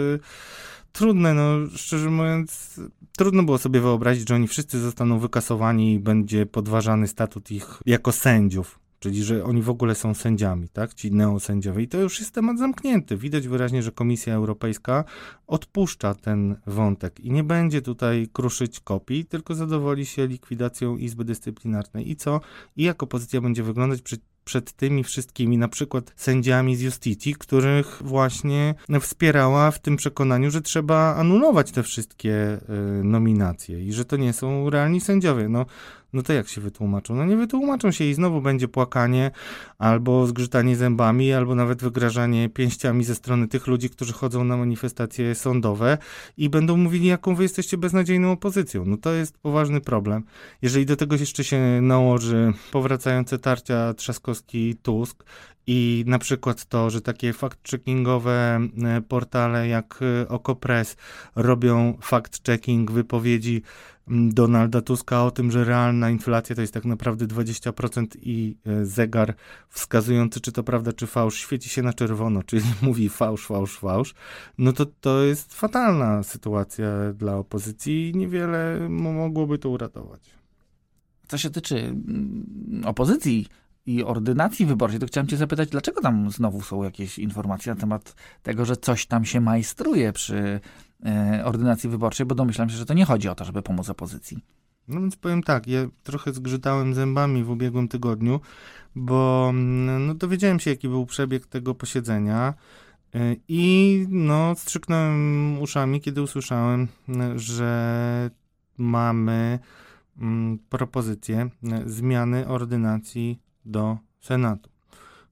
C: trudne, no szczerze mówiąc, trudno było sobie wyobrazić, że oni wszyscy zostaną wykasowani i będzie podważany statut ich jako sędziów czyli że oni w ogóle są sędziami, tak, ci neosędziowie. I to już jest temat zamknięty. Widać wyraźnie, że Komisja Europejska odpuszcza ten wątek i nie będzie tutaj kruszyć kopii, tylko zadowoli się likwidacją Izby Dyscyplinarnej. I co? I jak opozycja będzie wyglądać przy przed tymi wszystkimi, na przykład sędziami z Justicji, których właśnie wspierała w tym przekonaniu, że trzeba anulować te wszystkie y, nominacje i że to nie są realni sędziowie. No, no to jak się wytłumaczą? No nie wytłumaczą się i znowu będzie płakanie, albo zgrzytanie zębami, albo nawet wygrażanie pięściami ze strony tych ludzi, którzy chodzą na manifestacje sądowe i będą mówili, jaką wy jesteście beznadziejną opozycją. No to jest poważny problem. Jeżeli do tego jeszcze się nałoży powracające tarcia Trzaskowski-Tusk i na przykład to, że takie fact-checkingowe e, portale jak e, Okopres robią fact-checking wypowiedzi Donalda Tuska o tym, że realna inflacja to jest tak naprawdę 20% i e, zegar wskazujący, czy to prawda, czy fałsz, świeci się na czerwono, czyli mówi fałsz, fałsz, fałsz, no to to jest fatalna sytuacja dla opozycji i niewiele mogłoby to uratować.
B: Co się tyczy mm, opozycji, i ordynacji wyborczej, to chciałem cię zapytać, dlaczego tam znowu są jakieś informacje na temat tego, że coś tam się majstruje przy ordynacji wyborczej, bo domyślam się, że to nie chodzi o to, żeby pomóc opozycji.
C: No więc powiem tak, ja trochę zgrzytałem zębami w ubiegłym tygodniu, bo mm, no, dowiedziałem się, jaki był przebieg tego posiedzenia e, i no, strzyknąłem uszami, kiedy usłyszałem, że mamy mm, propozycję e, zmiany ordynacji do Senatu.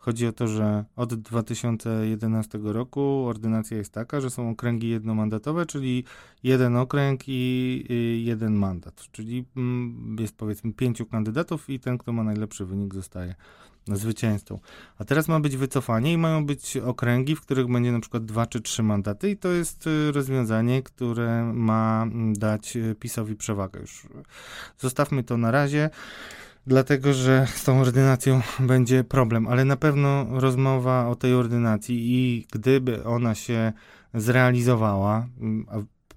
C: Chodzi o to, że od 2011 roku ordynacja jest taka, że są okręgi jednomandatowe, czyli jeden okręg i jeden mandat. Czyli mm, jest powiedzmy pięciu kandydatów i ten, kto ma najlepszy wynik, zostaje zwycięzcą. A teraz ma być wycofanie i mają być okręgi, w których będzie na przykład dwa czy trzy mandaty i to jest y, rozwiązanie, które ma mm, dać y, PiSowi przewagę. Już zostawmy to na razie dlatego że z tą ordynacją będzie problem, ale na pewno rozmowa o tej ordynacji i gdyby ona się zrealizowała,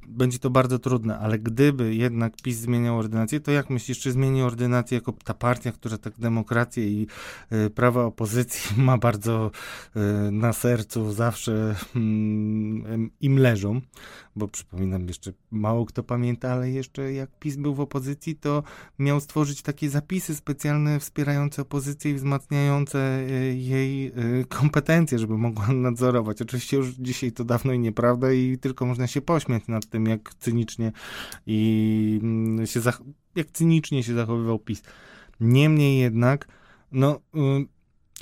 C: będzie to bardzo trudne, ale gdyby jednak PiS zmieniał ordynację, to jak myślisz, czy zmieni ordynację jako ta partia, która tak demokrację i y, prawa opozycji ma bardzo y, na sercu, zawsze y, im leżą, bo przypominam jeszcze, mało kto pamięta, ale jeszcze jak PiS był w opozycji, to miał stworzyć takie zapisy specjalne wspierające opozycję i wzmacniające y, jej kompetencje, żeby mogła nadzorować. Oczywiście już dzisiaj to dawno i nieprawda i tylko można się pośmiać nad tym, jak cynicznie i mm, się jak cynicznie się zachowywał PiS. Niemniej jednak, no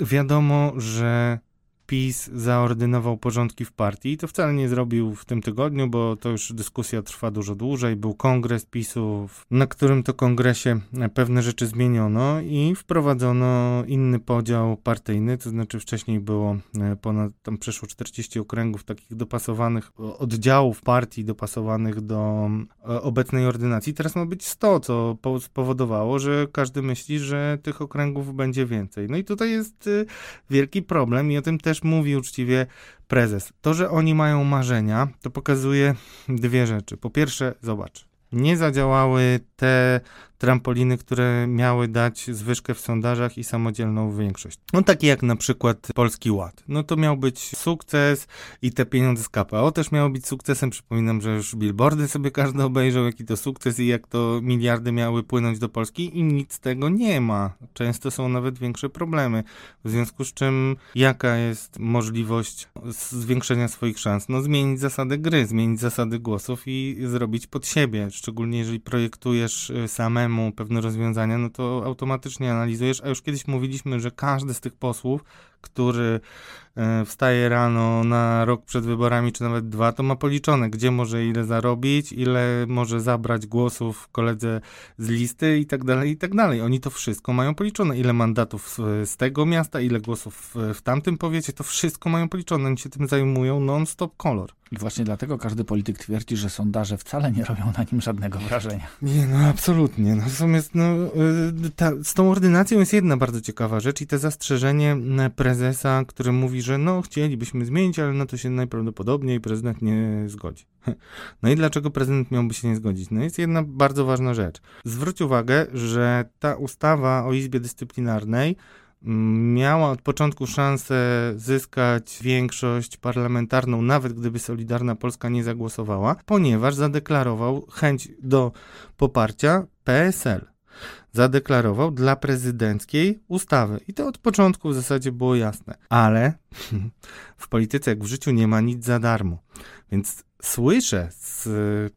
C: y, wiadomo, że PiS zaordynował porządki w partii. I to wcale nie zrobił w tym tygodniu, bo to już dyskusja trwa dużo dłużej. Był kongres PiSu, na którym to kongresie pewne rzeczy zmieniono i wprowadzono inny podział partyjny, to znaczy wcześniej było e, ponad, tam przeszło 40 okręgów takich dopasowanych, oddziałów partii dopasowanych do e, obecnej ordynacji. Teraz ma być 100, co spowodowało, że każdy myśli, że tych okręgów będzie więcej. No i tutaj jest e, wielki problem i o tym też mówi uczciwie prezes. To, że oni mają marzenia, to pokazuje dwie rzeczy. Po pierwsze, zobacz, nie zadziałały te trampoliny, które miały dać zwyżkę w sondażach i samodzielną większość. No takie jak na przykład Polski Ład. No to miał być sukces i te pieniądze z KPO też miało być sukcesem. Przypominam, że już billboardy sobie każdy obejrzał, jaki to sukces i jak to miliardy miały płynąć do Polski i nic z tego nie ma. Często są nawet większe problemy. W związku z czym jaka jest możliwość zwiększenia swoich szans? No zmienić zasady gry, zmienić zasady głosów i zrobić pod siebie. Szczególnie jeżeli projektujesz y, samemu samemu pewne rozwiązania, no to automatycznie analizujesz, a już kiedyś mówiliśmy, że każdy z tych posłów, który e, wstaje rano na rok przed wyborami, czy nawet dwa, to ma policzone, gdzie może ile zarobić, ile może zabrać głosów koledze z listy i tak dalej, i tak dalej. Oni to wszystko mają policzone. Ile mandatów z tego miasta, ile głosów w tamtym powiecie, to wszystko mają policzone. Oni się tym zajmują non-stop kolor.
B: I właśnie dlatego każdy polityk twierdzi, że sondaże wcale nie robią na nim żadnego wrażenia.
C: Nie, no absolutnie. Natomiast no, y, ta, z tą ordynacją jest jedna bardzo ciekawa rzecz i to zastrzeżenie prezesa, który mówi, że no chcielibyśmy zmienić, ale na to się najprawdopodobniej prezydent nie zgodzi. No i dlaczego prezydent miałby się nie zgodzić? No jest jedna bardzo ważna rzecz. Zwróć uwagę, że ta ustawa o Izbie Dyscyplinarnej miała od początku szansę zyskać większość parlamentarną, nawet gdyby Solidarna Polska nie zagłosowała, ponieważ zadeklarował chęć do poparcia PSL. Zadeklarował dla prezydenckiej ustawy. I to od początku w zasadzie było jasne. Ale w polityce, jak w życiu, nie ma nic za darmo. Więc słyszę z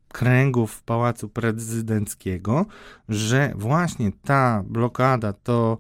C: kręgów Pałacu Prezydenckiego, że właśnie ta blokada to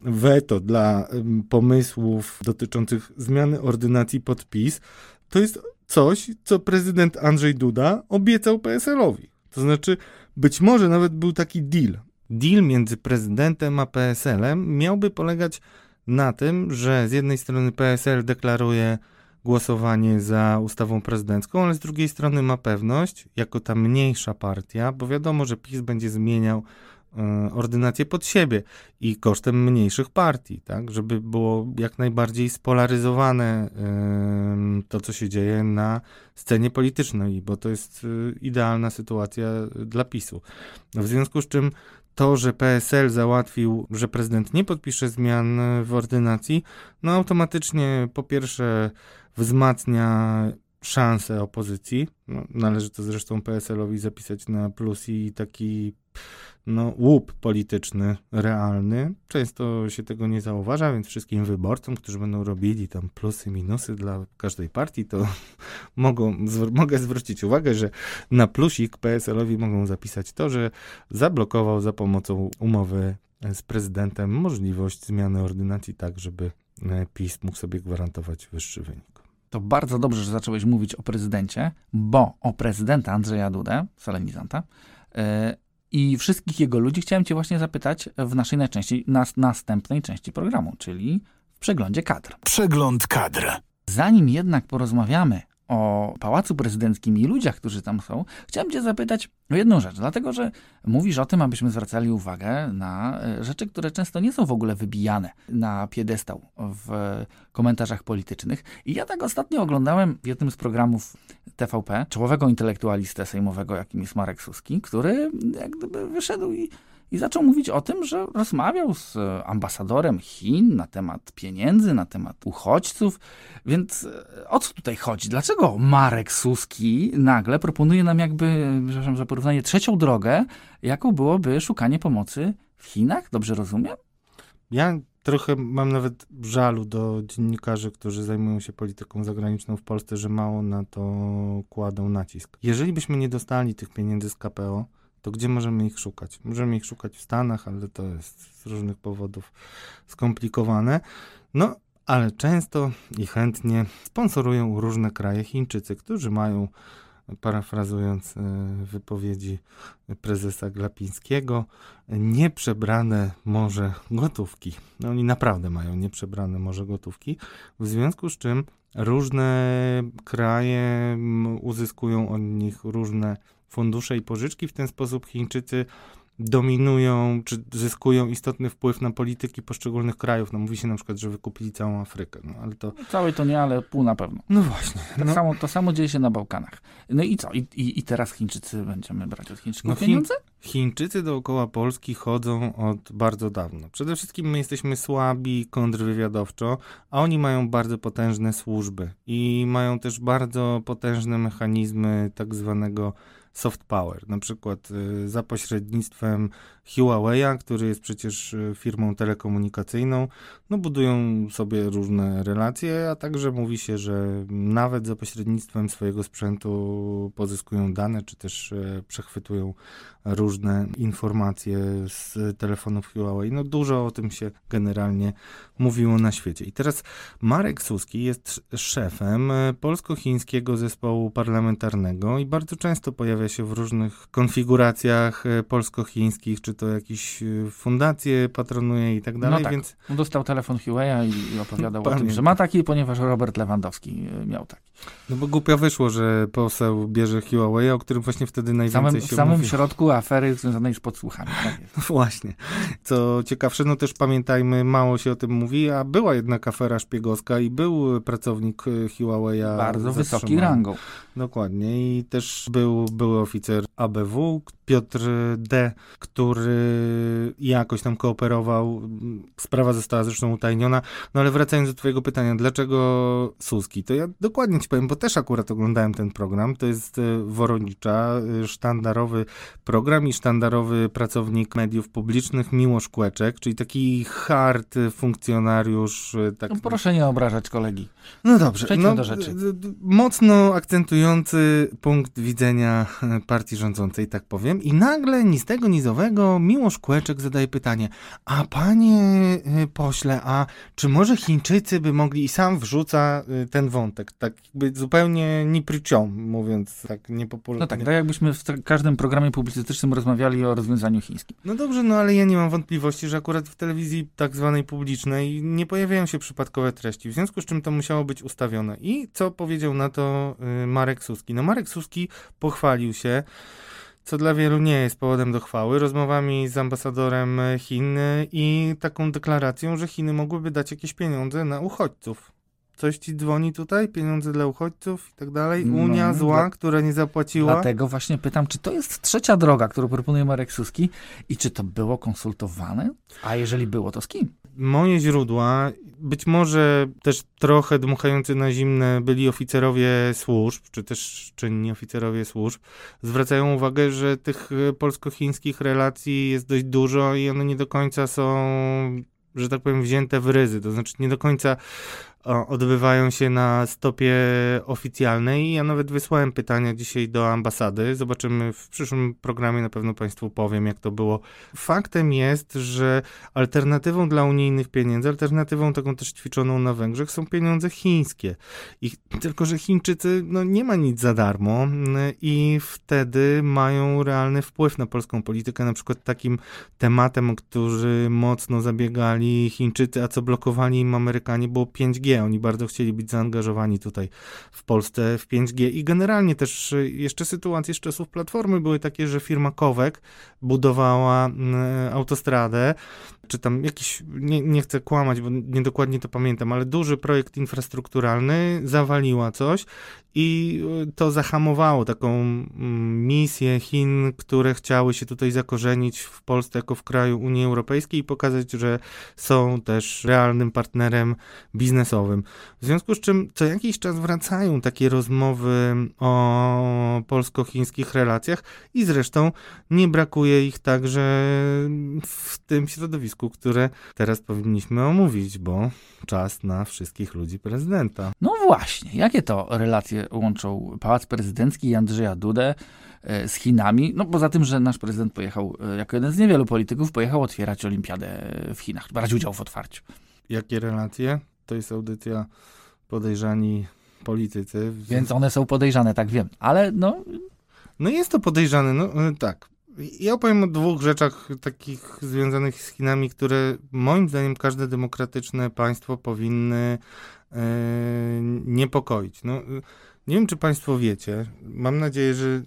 C: weto dla pomysłów dotyczących zmiany ordynacji podpis, to jest coś, co prezydent Andrzej Duda obiecał PSL-owi. To znaczy, być może nawet był taki deal. Deal między prezydentem a PSL-em miałby polegać na tym, że z jednej strony PSL deklaruje głosowanie za ustawą prezydencką, ale z drugiej strony ma pewność, jako ta mniejsza partia, bo wiadomo, że PiS będzie zmieniał E, ordynację pod siebie i kosztem mniejszych partii, tak, żeby było jak najbardziej spolaryzowane to, co się dzieje na scenie politycznej, bo to jest e, idealna sytuacja dla PiSu. W związku z czym to, że PSL załatwił, że prezydent nie podpisze zmian w ordynacji, no automatycznie po pierwsze wzmacnia szanse opozycji. No, należy to zresztą PSL-owi zapisać na plus i taki no, łup polityczny realny. Często się tego nie zauważa, więc wszystkim wyborcom, którzy będą robili tam plusy, minusy dla każdej partii, to mogą, mogę zwrócić uwagę, że na plusik PSL-owi mogą zapisać to, że zablokował za pomocą umowy z prezydentem możliwość zmiany ordynacji tak, żeby e, PiS mógł sobie gwarantować wyższy wynik.
B: To bardzo dobrze, że zacząłeś mówić o prezydencie, bo o prezydenta Andrzeja Dudę, solenizanta, yy, i wszystkich jego ludzi chciałem Cię właśnie zapytać w naszej najczęściej, nas, następnej części programu, czyli w przeglądzie kadr.
A: Przegląd kadr.
B: Zanim jednak porozmawiamy o Pałacu Prezydenckim i ludziach, którzy tam są, chciałem Cię zapytać o jedną rzecz, dlatego że mówisz o tym, abyśmy zwracali uwagę na e, rzeczy, które często nie są w ogóle wybijane na piedestał w komentarzach politycznych. I ja tak ostatnio oglądałem w jednym z programów TVP czołowego intelektualistę sejmowego, jakim jest Marek Suski, który jak gdyby wyszedł i i zaczął mówić o tym, że rozmawiał z ambasadorem Chin na temat pieniędzy, na temat uchodźców. Więc e, o co tutaj chodzi? Dlaczego Marek Suski nagle proponuje nam jakby, przepraszam za porównanie, trzecią drogę, jaką byłoby szukanie pomocy w Chinach? Dobrze rozumiem?
C: Ja trochę mam nawet żalu do dziennikarzy, którzy zajmują się polityką zagraniczną w Polsce, że mało na to kładą nacisk. Jeżeli byśmy nie dostali tych pieniędzy z KPO, to gdzie możemy ich szukać? Możemy ich szukać w Stanach, ale to jest z różnych powodów skomplikowane. No, ale często i chętnie sponsorują różne kraje Chińczycy, którzy mają, parafrazując e, wypowiedzi prezesa Glapińskiego, nieprzebrane morze gotówki. No, oni naprawdę mają nieprzebrane morze gotówki, w związku z czym różne kraje uzyskują od nich różne fundusze i pożyczki. W ten sposób Chińczycy dominują, czy zyskują istotny wpływ na polityki poszczególnych krajów. No mówi się na przykład, że wykupili całą Afrykę, no ale to...
B: Całej to nie, ale pół na pewno.
C: No właśnie.
B: Tak
C: no.
B: Samo, to samo dzieje się na Bałkanach. No i co? I, i, i teraz Chińczycy będziemy brać od Chińczyków no, pieniądze?
C: Chińczycy dookoła Polski chodzą od bardzo dawno. Przede wszystkim my jesteśmy słabi kontrwywiadowczo, a oni mają bardzo potężne służby i mają też bardzo potężne mechanizmy tak zwanego soft power, na przykład y, za pośrednictwem Huawei'a, który jest przecież y, firmą telekomunikacyjną, no budują sobie różne relacje, a także mówi się, że nawet za pośrednictwem swojego sprzętu pozyskują dane, czy też y, przechwytują różne informacje z telefonów Huawei. No dużo o tym się generalnie mówiło na świecie. I teraz Marek Suski jest szefem polsko-chińskiego zespołu parlamentarnego i bardzo często pojawia się w różnych konfiguracjach polsko-chińskich, czy to jakieś fundacje patronuje i tak dalej,
B: no tak.
C: więc...
B: Dostał telefon Huawei i opowiadał o tym, że ma taki, ponieważ Robert Lewandowski miał taki.
C: No bo głupio wyszło, że poseł bierze Huawei, o którym właśnie wtedy najwięcej
B: samym,
C: się
B: W samym
C: mówi.
B: środku afery związanej z podsłuchami. Tak
C: Właśnie. Co ciekawsze, no też pamiętajmy, mało się o tym mówi, a była jednak afera szpiegowska i był pracownik Huawei.
B: Bardzo wysoki rangą.
C: Dokładnie. I też był były oficer ABW, Piotr D., który jakoś tam kooperował. Sprawa została zresztą utajniona. No ale wracając do twojego pytania, dlaczego Suski? To ja dokładnie ci powiem bo też akurat oglądałem ten program. To jest Woronicza, sztandarowy program i sztandarowy pracownik mediów publicznych Miłosz Kłeczek, czyli taki hard funkcjonariusz. Tak...
B: No proszę nie obrażać kolegi.
C: No dobrze.
B: Przejdźmy
C: no,
B: do rzeczy.
C: Mocno akcentujący punkt widzenia partii rządzącej, tak powiem. I nagle ni z tego, ni z owego Miłosz Kłeczek zadaje pytanie, a panie pośle, a czy może Chińczycy by mogli i sam wrzuca ten wątek, tak jakby zupełnie ni mówiąc tak niepopularnie.
B: No tak, tak jakbyśmy w każdym programie publicystycznym rozmawiali o rozwiązaniu chińskim.
C: No dobrze, no ale ja nie mam wątpliwości, że akurat w telewizji tak zwanej publicznej nie pojawiają się przypadkowe treści, w związku z czym to musiało być ustawione. I co powiedział na to y, Marek Suski? No Marek Suski pochwalił się, co dla wielu nie jest powodem do chwały, rozmowami z ambasadorem Chin i taką deklaracją, że Chiny mogłyby dać jakieś pieniądze na uchodźców. Coś ci dzwoni tutaj? Pieniądze dla uchodźców i tak dalej? No, Unia no, zła, dla... która nie zapłaciła?
B: Dlatego właśnie pytam, czy to jest trzecia droga, którą proponuje Marek Suski i czy to było konsultowane? A jeżeli było, to z kim?
C: Moje źródła, być może też trochę dmuchający na zimne byli oficerowie służb, czy też czynni oficerowie służb, zwracają uwagę, że tych polsko-chińskich relacji jest dość dużo i one nie do końca są że tak powiem, wzięte w ryzy. To znaczy nie do końca odbywają się na stopie oficjalnej. Ja nawet wysłałem pytania dzisiaj do ambasady. Zobaczymy w przyszłym programie, na pewno Państwu powiem, jak to było. Faktem jest, że alternatywą dla unijnych pieniędzy, alternatywą taką też ćwiczoną na Węgrzech są pieniądze chińskie. I tylko, że Chińczycy, no nie ma nic za darmo i wtedy mają realny wpływ na polską politykę. Na przykład takim tematem, o który mocno zabiegali Chińczycy, a co blokowali im Amerykanie, było 5G oni bardzo chcieli być zaangażowani tutaj w Polsce w 5G i generalnie też y, jeszcze sytuacje z czasów Platformy były takie, że firma Kowek budowała mm, autostradę, czy tam jakiś, nie, nie chcę kłamać, bo niedokładnie to pamiętam, ale duży projekt infrastrukturalny zawaliła coś i y, to zahamowało taką mm, misję Chin, które chciały się tutaj zakorzenić w Polsce jako w kraju Unii Europejskiej i pokazać, że są też realnym partnerem biznesowym. W związku z czym co jakiś czas wracają takie rozmowy o polsko-chińskich relacjach i zresztą nie brakuje ich także w tym środowisku, które teraz powinniśmy omówić, bo czas na wszystkich ludzi prezydenta.
B: No właśnie, jakie to relacje łączą Pałac Prezydencki i Andrzeja Dudę e, z Chinami. No poza tym, że nasz prezydent pojechał, e, jako jeden z niewielu polityków, pojechał otwierać olimpiadę w Chinach, brać udział w otwarciu.
C: Jakie relacje? To jest audycja podejrzani politycy.
B: Więc one są podejrzane, tak wiem. Ale no...
C: No jest to podejrzane, no e, tak. Ja opowiem o dwóch rzeczach takich związanych z Chinami, które moim zdaniem każde demokratyczne państwo powinny e, niepokoić. No, nie wiem, czy Państwo wiecie, mam nadzieję, że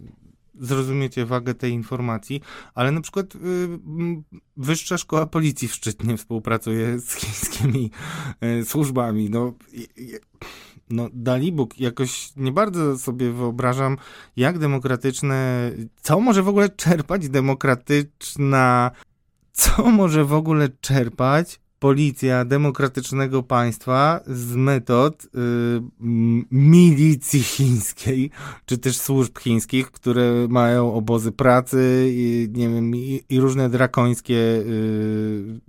C: zrozumiecie wagę tej informacji, ale na przykład y, Wyższa Szkoła Policji w Szczytnie współpracuje z chińskimi y, służbami. No, y, no Dalibóg, jakoś nie bardzo sobie wyobrażam, jak demokratyczne, co może w ogóle czerpać demokratyczna, co może w ogóle czerpać policja demokratycznego państwa z metod y, milicji chińskiej, czy też służb chińskich, które mają obozy pracy i, nie wiem, i, i różne drakońskie y,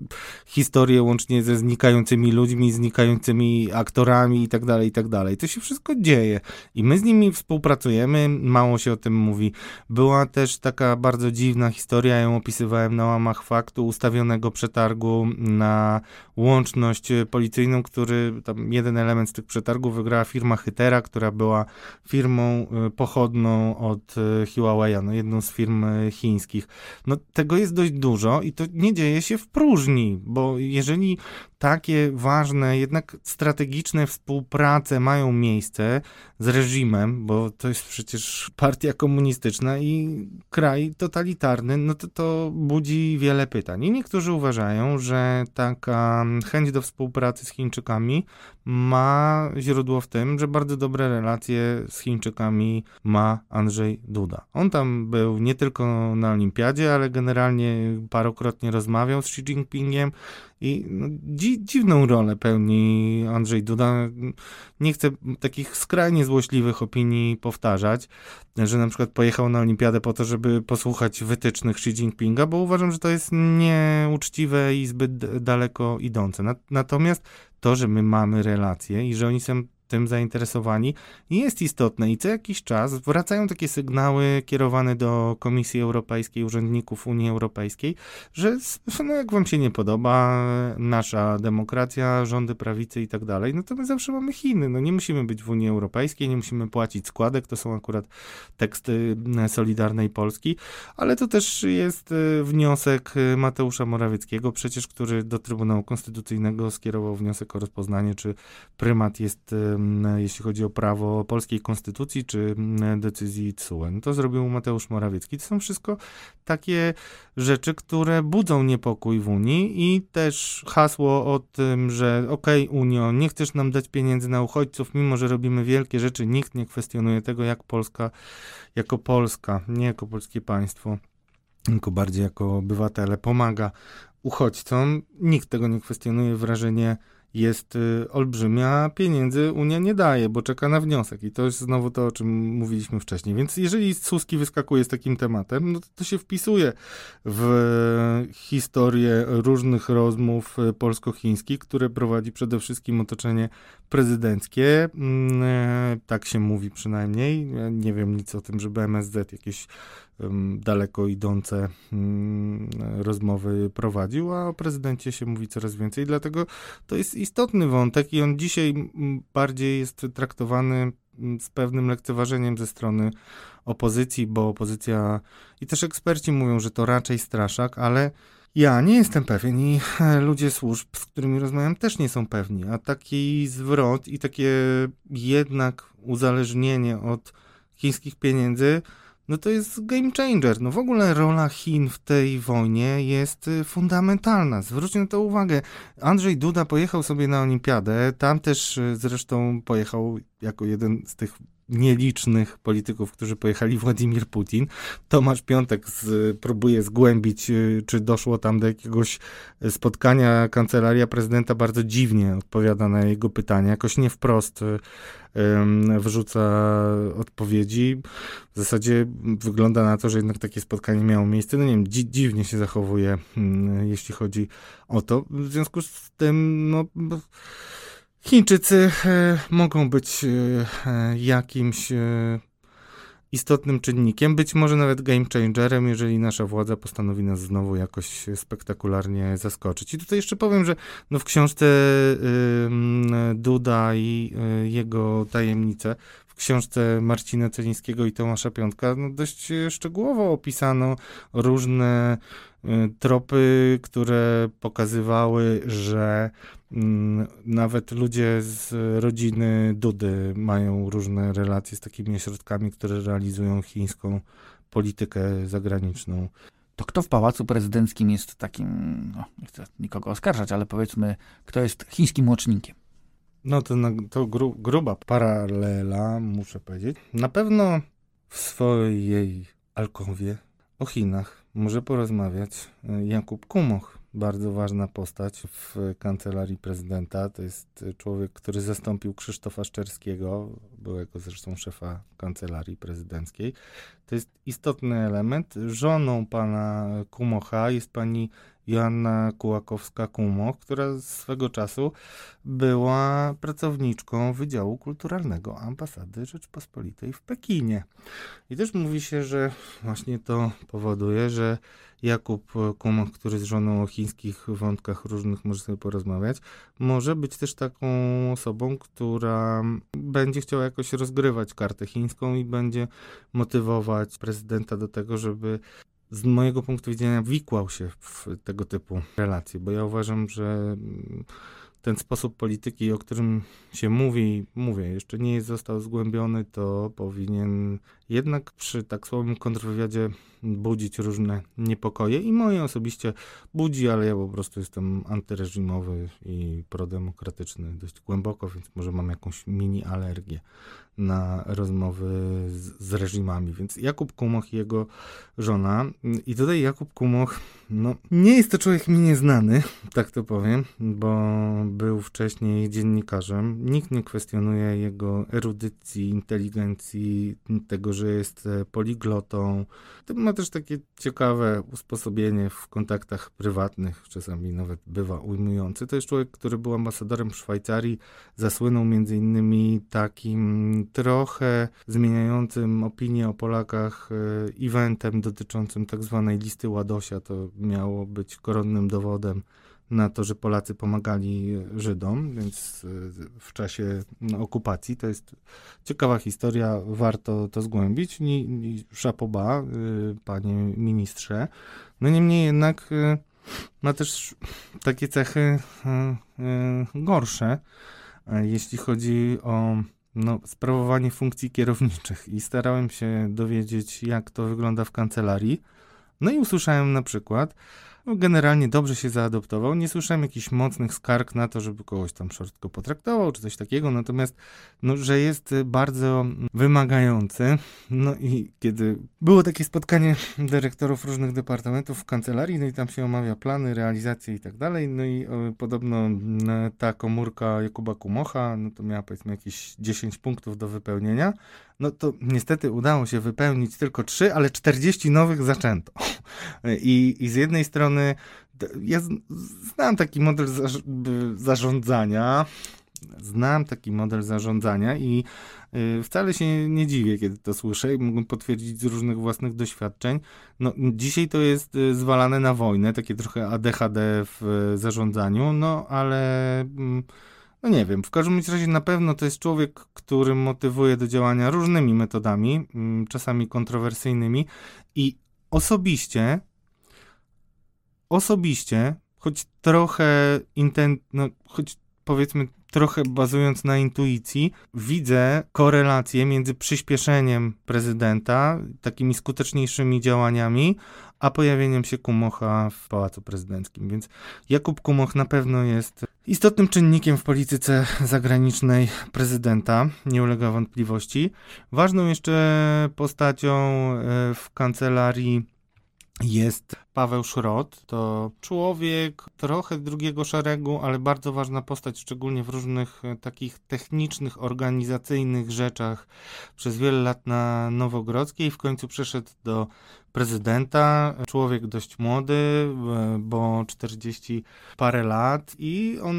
C: historie łącznie ze znikającymi ludźmi, znikającymi aktorami i tak dalej, i tak. To się wszystko dzieje i my z nimi współpracujemy, mało się o tym mówi. Była też taka bardzo dziwna historia, ją opisywałem na łamach faktu ustawionego przetargu na łączność policyjną, który tam jeden element z tych przetargów wygrała firma Hytera, która była firmą y, pochodną od y, Huawei, no jedną z firm chińskich. No tego jest dość dużo i to nie dzieje się w próżni, bo jeżeli takie ważne, jednak strategiczne współprace mają miejsce z reżimem, bo to jest przecież partia komunistyczna i kraj totalitarny, no to to budzi wiele pytań. I niektórzy uważają, że taka chęć do współpracy z Chińczykami ma źródło w tym, że bardzo dobre relacje z Chińczykami ma Andrzej Duda. On tam był nie tylko na olimpiadzie, ale generalnie parokrotnie rozmawiał z Xi Jinpingiem i no, dzi dziwną rolę pełni Andrzej Duda. Nie chcę takich skrajnie złośliwych opinii powtarzać, że na przykład pojechał na olimpiadę po to, żeby posłuchać wytycznych Xi Jinpinga, bo uważam, że to jest nieuczciwe i zbyt daleko idące. Natomiast to, że my mamy relacje i że oni są tym zainteresowani jest istotne i co jakiś czas wracają takie sygnały kierowane do Komisji Europejskiej, urzędników Unii Europejskiej, że no jak wam się nie podoba nasza demokracja, rządy prawicy i tak dalej, no to my zawsze mamy Chiny. No nie musimy być w Unii Europejskiej, nie musimy płacić składek, to są akurat teksty Solidarnej Polski, ale to też jest e, wniosek Mateusza Morawieckiego, przecież który do Trybunału Konstytucyjnego skierował wniosek o rozpoznanie, czy prymat jest jeśli chodzi o prawo polskiej konstytucji czy decyzji TSUE. To zrobił Mateusz Morawiecki. To są wszystko takie rzeczy, które budzą niepokój w Unii i też hasło o tym, że okej okay, Unio, nie chcesz nam dać pieniędzy na uchodźców, mimo że robimy wielkie rzeczy, nikt nie kwestionuje tego, jak Polska jako Polska, nie jako polskie państwo, tylko bardziej jako obywatele pomaga uchodźcom. Nikt tego nie kwestionuje, wrażenie jest y, olbrzymia, pieniędzy Unia nie daje, bo czeka na wniosek. I to jest znowu to, o czym mówiliśmy wcześniej. Więc jeżeli Suski wyskakuje z takim tematem, no to, to się wpisuje w historię różnych rozmów y, polsko-chińskich, które prowadzi przede wszystkim otoczenie prezydenckie. Mm, e, tak się mówi przynajmniej. Ja nie wiem nic o tym, żeby MSZ jakieś daleko idące mm, rozmowy prowadził, a o prezydencie się mówi coraz więcej, dlatego to jest istotny wątek i on dzisiaj bardziej jest traktowany z pewnym lekceważeniem ze strony opozycji, bo opozycja i też eksperci mówią, że to raczej straszak, ale ja nie jestem pewien i ludzie służb, z którymi rozmawiam, też nie są pewni, a taki zwrot i takie jednak uzależnienie od chińskich pieniędzy no to jest game changer. No w ogóle rola Chin w tej wojnie jest y, fundamentalna. Zwróćcie na to uwagę. Andrzej Duda pojechał sobie na olimpiadę, tam też y, zresztą pojechał jako jeden z tych nielicznych polityków, którzy pojechali Władimir Putin. Tomasz Piątek z, próbuje zgłębić, y, czy doszło tam do jakiegoś spotkania. Kancelaria prezydenta bardzo dziwnie odpowiada na jego pytania, jakoś nie wprost wrzuca odpowiedzi. W zasadzie wygląda na to, że jednak takie spotkanie miało miejsce. No nie wiem, dzi dziwnie się zachowuje, mm, jeśli chodzi o to. W związku z tym, no Chińczycy e, mogą być e, jakimś e, istotnym czynnikiem, być może nawet game changerem, jeżeli nasza władza postanowi nas znowu jakoś spektakularnie zaskoczyć. I tutaj jeszcze powiem, że no w książce Duda i jego tajemnice, w książce Marcina Celińskiego i Tomasza Piątka, no dość szczegółowo opisano różne tropy, które pokazywały, że Mm, nawet ludzie z rodziny Dudy mają różne relacje z takimi ośrodkami, które realizują chińską politykę zagraniczną.
B: To kto w pałacu prezydenckim jest takim, no, nie chcę nikogo oskarżać, ale powiedzmy, kto jest chińskim łącznikiem?
C: No to, to gru, gruba paralela, muszę powiedzieć. Na pewno w swojej alkowie o Chinach może porozmawiać e, Jakub Kumoch bardzo ważna postać w kancelarii prezydenta. To jest człowiek, który zastąpił Krzysztofa Szczerskiego, byłego zresztą szefa kancelarii prezydenckiej. To jest istotny element. Żoną pana Kumocha jest pani Joanna Kułakowska-Kumoch, która swego czasu była pracowniczką Wydziału Kulturalnego Ambasady Rzeczpospolitej w Pekinie. I też mówi się, że właśnie to powoduje, że Jakub Kumoch, który z żoną o chińskich wątkach różnych może sobie porozmawiać, może być też taką osobą, która będzie chciała jakoś rozgrywać kartę chińską i będzie motywować prezydenta do tego, żeby z mojego punktu widzenia wikłał się w tego typu relacje, bo ja uważam, że ten sposób polityki, o którym się mówi, mówię, jeszcze nie został zgłębiony, to powinien jednak przy tak słabym kontrwywiadzie budzić różne niepokoje i moje osobiście budzi, ale ja po prostu jestem antyreżimowy i prodemokratyczny dość głęboko, więc może mam jakąś mini alergię na rozmowy z, z reżimami. Więc Jakub Kumoch i jego żona. I tutaj Jakub Kumoch, no nie jest to człowiek mi nieznany, tak to powiem, bo był wcześniej dziennikarzem. Nikt nie kwestionuje jego erudycji, inteligencji, tego, że jest e, poliglotą. Ma też takie ciekawe usposobienie w kontaktach prywatnych, czasami nawet bywa ujmujący. To jest człowiek, który był ambasadorem Szwajcarii, zasłynął między innymi takim trochę zmieniającym opinię o Polakach e, eventem dotyczącym tak zwanej listy Ładosia. To miało być koronnym dowodem na to, że Polacy pomagali Żydom, więc e, w czasie no, okupacji to jest ciekawa historia, warto to zgłębić. Szapoba, panie ministrze. No niemniej jednak e, ma też takie cechy gorsze, jeśli chodzi o no, sprawowanie funkcji kierowniczych i starałem się dowiedzieć, jak to wygląda w kancelarii. No i usłyszałem na przykład, no generalnie dobrze się zaadoptował. Nie słyszałem jakichś mocnych skarg na to, żeby kogoś tam szorstko potraktował, czy coś takiego, natomiast, no, że jest bardzo wymagający. No i kiedy było takie spotkanie dyrektorów różnych departamentów w kancelarii, no i tam się omawia plany, realizacje i tak dalej, no i podobno ta komórka Jakuba Kumocha, no to miała powiedzmy jakieś 10 punktów do wypełnienia, no to niestety udało się wypełnić tylko 3, ale 40 nowych zaczęto. I, i z jednej strony ja znam taki model zarządzania, znam taki model zarządzania i y, wcale się nie dziwię, kiedy to słyszę i mogę potwierdzić z różnych własnych doświadczeń. No, dzisiaj to jest y, zwalane na wojnę, takie trochę ADHD w zarządzaniu, no ale mm, no nie wiem, w każdym razie na pewno to jest człowiek, który motywuje do działania różnymi metodami, mm, czasami kontrowersyjnymi i osobiście, osobiście, choć trochę inten, no, choć powiedzmy trochę bazując na intuicji, widzę korelację między przyspieszeniem prezydenta, takimi skuteczniejszymi działaniami, a pojawieniem się Kumocha w Pałacu Prezydenckim. Więc Jakub Kumoch na pewno jest istotnym czynnikiem w polityce zagranicznej prezydenta, nie ulega wątpliwości. Ważną jeszcze postacią e, w kancelarii jest Paweł Szrot. To człowiek trochę drugiego szeregu, ale bardzo ważna postać, szczególnie w różnych e, takich technicznych, organizacyjnych rzeczach. Przez wiele lat na Nowogrodzkiej, w końcu przeszedł do prezydenta. Człowiek dość młody, e, bo 40 parę lat i on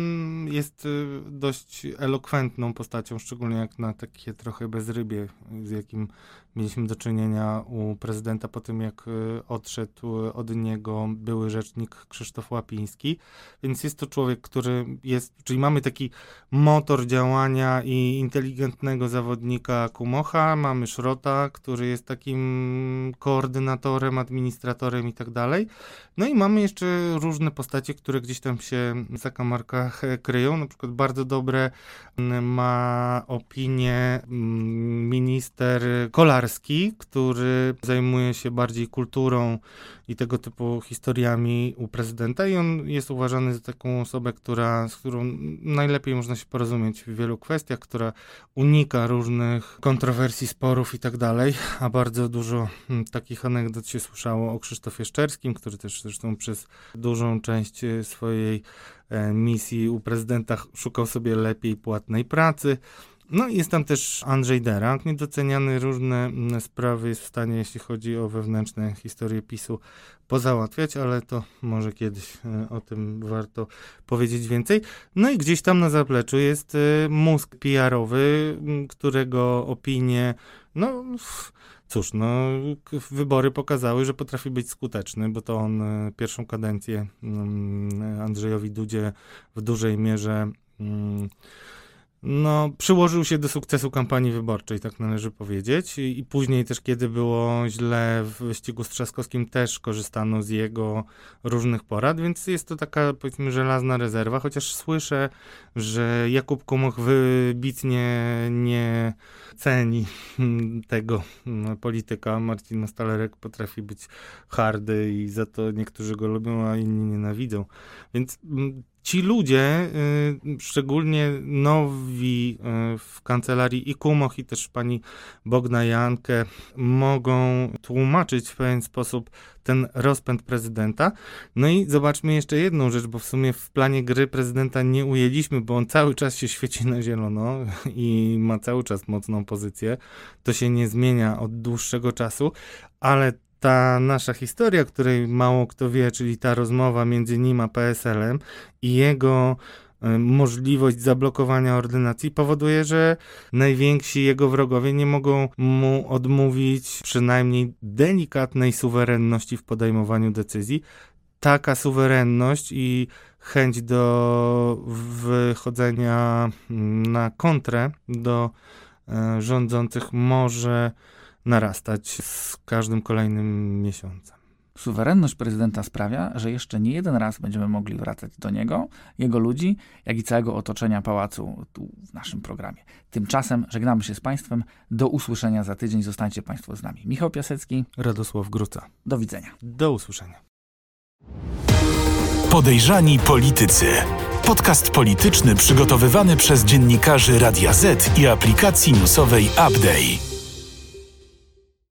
C: jest e, dość elokwentną postacią, szczególnie jak na takie trochę bezrybie, z jakim mieliśmy do czynienia u prezydenta po tym, jak e, odszedł od niego były rzecznik Krzysztof Łapiński. Więc jest to człowiek, który jest, czyli mamy taki motor działania i inteligentnego zawodnika Kumocha, mamy Szrota, który jest takim koordynatorem, administratorem i tak dalej. No i mamy jeszcze różne postacie, które gdzieś tam się w zakamarkach kryją. Na przykład bardzo dobre mm, ma opinię mm, minister Kolarski, który zajmuje się bardziej kulturą i tego typu historiami u prezydenta i on jest uważany za taką osobę, która, z którą najlepiej można się porozumieć w wielu kwestiach, która unika różnych kontrowersji, sporów i tak dalej, a bardzo dużo mm, takich anegdot się słyszało o Krzysztofie Szczerskim, który też zresztą przez dużą część e, swojej e, misji u prezydenta szukał sobie lepiej płatnej pracy. No i jest tam też Andrzej Derak, niedoceniany różne mm, sprawy jest w stanie, jeśli chodzi o wewnętrzne historie PiSu, pozałatwiać, ale to może kiedyś e, o tym warto powiedzieć więcej. No i gdzieś tam na zapleczu jest e, mózg PR-owy, którego opinie, no cóż, no wybory pokazały, że potrafi być skuteczny, bo to on e, pierwszą kadencję Andrzejowi Dudzie w dużej mierze no, przyłożył się do sukcesu kampanii wyborczej, tak należy powiedzieć. I, później też, kiedy było źle w wyścigu z Trzaskowskim, też korzystano z jego różnych porad, więc jest to taka, powiedzmy, żelazna rezerwa, chociaż słyszę, że Jakub Kumoch wybitnie nie ceni tego no, polityka. Marcin Stalerek potrafi być hardy i za to niektórzy go lubią, a inni nienawidzą. Więc mm, ci ludzie, y, szczególnie nowi y, w kancelarii i Kumoch i też pani Bogna Jankę mogą tłumaczyć w pewien sposób ten rozpęd prezydenta. No i zobaczmy jeszcze jedną rzecz, bo w sumie w planie gry prezydenta nie ujęliśmy, bo on cały czas się świeci na zielono i ma cały czas mocną pozycję. To się nie zmienia od dłuższego czasu, ale ta nasza historia, której mało kto wie, czyli ta rozmowa między nim a PSL-em i jego y, możliwość zablokowania ordynacji powoduje, że najwięksi jego wrogowie nie mogą mu odmówić przynajmniej delikatnej suwerenności w podejmowaniu decyzji. Taka suwerenność i chęć do wychodzenia na kontrę do y, rządzących może narastać z każdym kolejnym miesiącem.
B: Suwerenność prezydenta sprawia, że jeszcze nie jeden raz będziemy mogli wracać do niego, jego ludzi, jak i całego otoczenia pałacu tu w naszym programie. Tymczasem żegnamy się z Państwem. Do usłyszenia za tydzień. Zostańcie Państwo z nami. Michał Piasecki.
C: Radosław Gruca.
B: Do widzenia.
C: Do usłyszenia.
A: Podejrzani politycy. Podcast polityczny przygotowywany przez dziennikarzy Radia Z i aplikacji newsowej Update.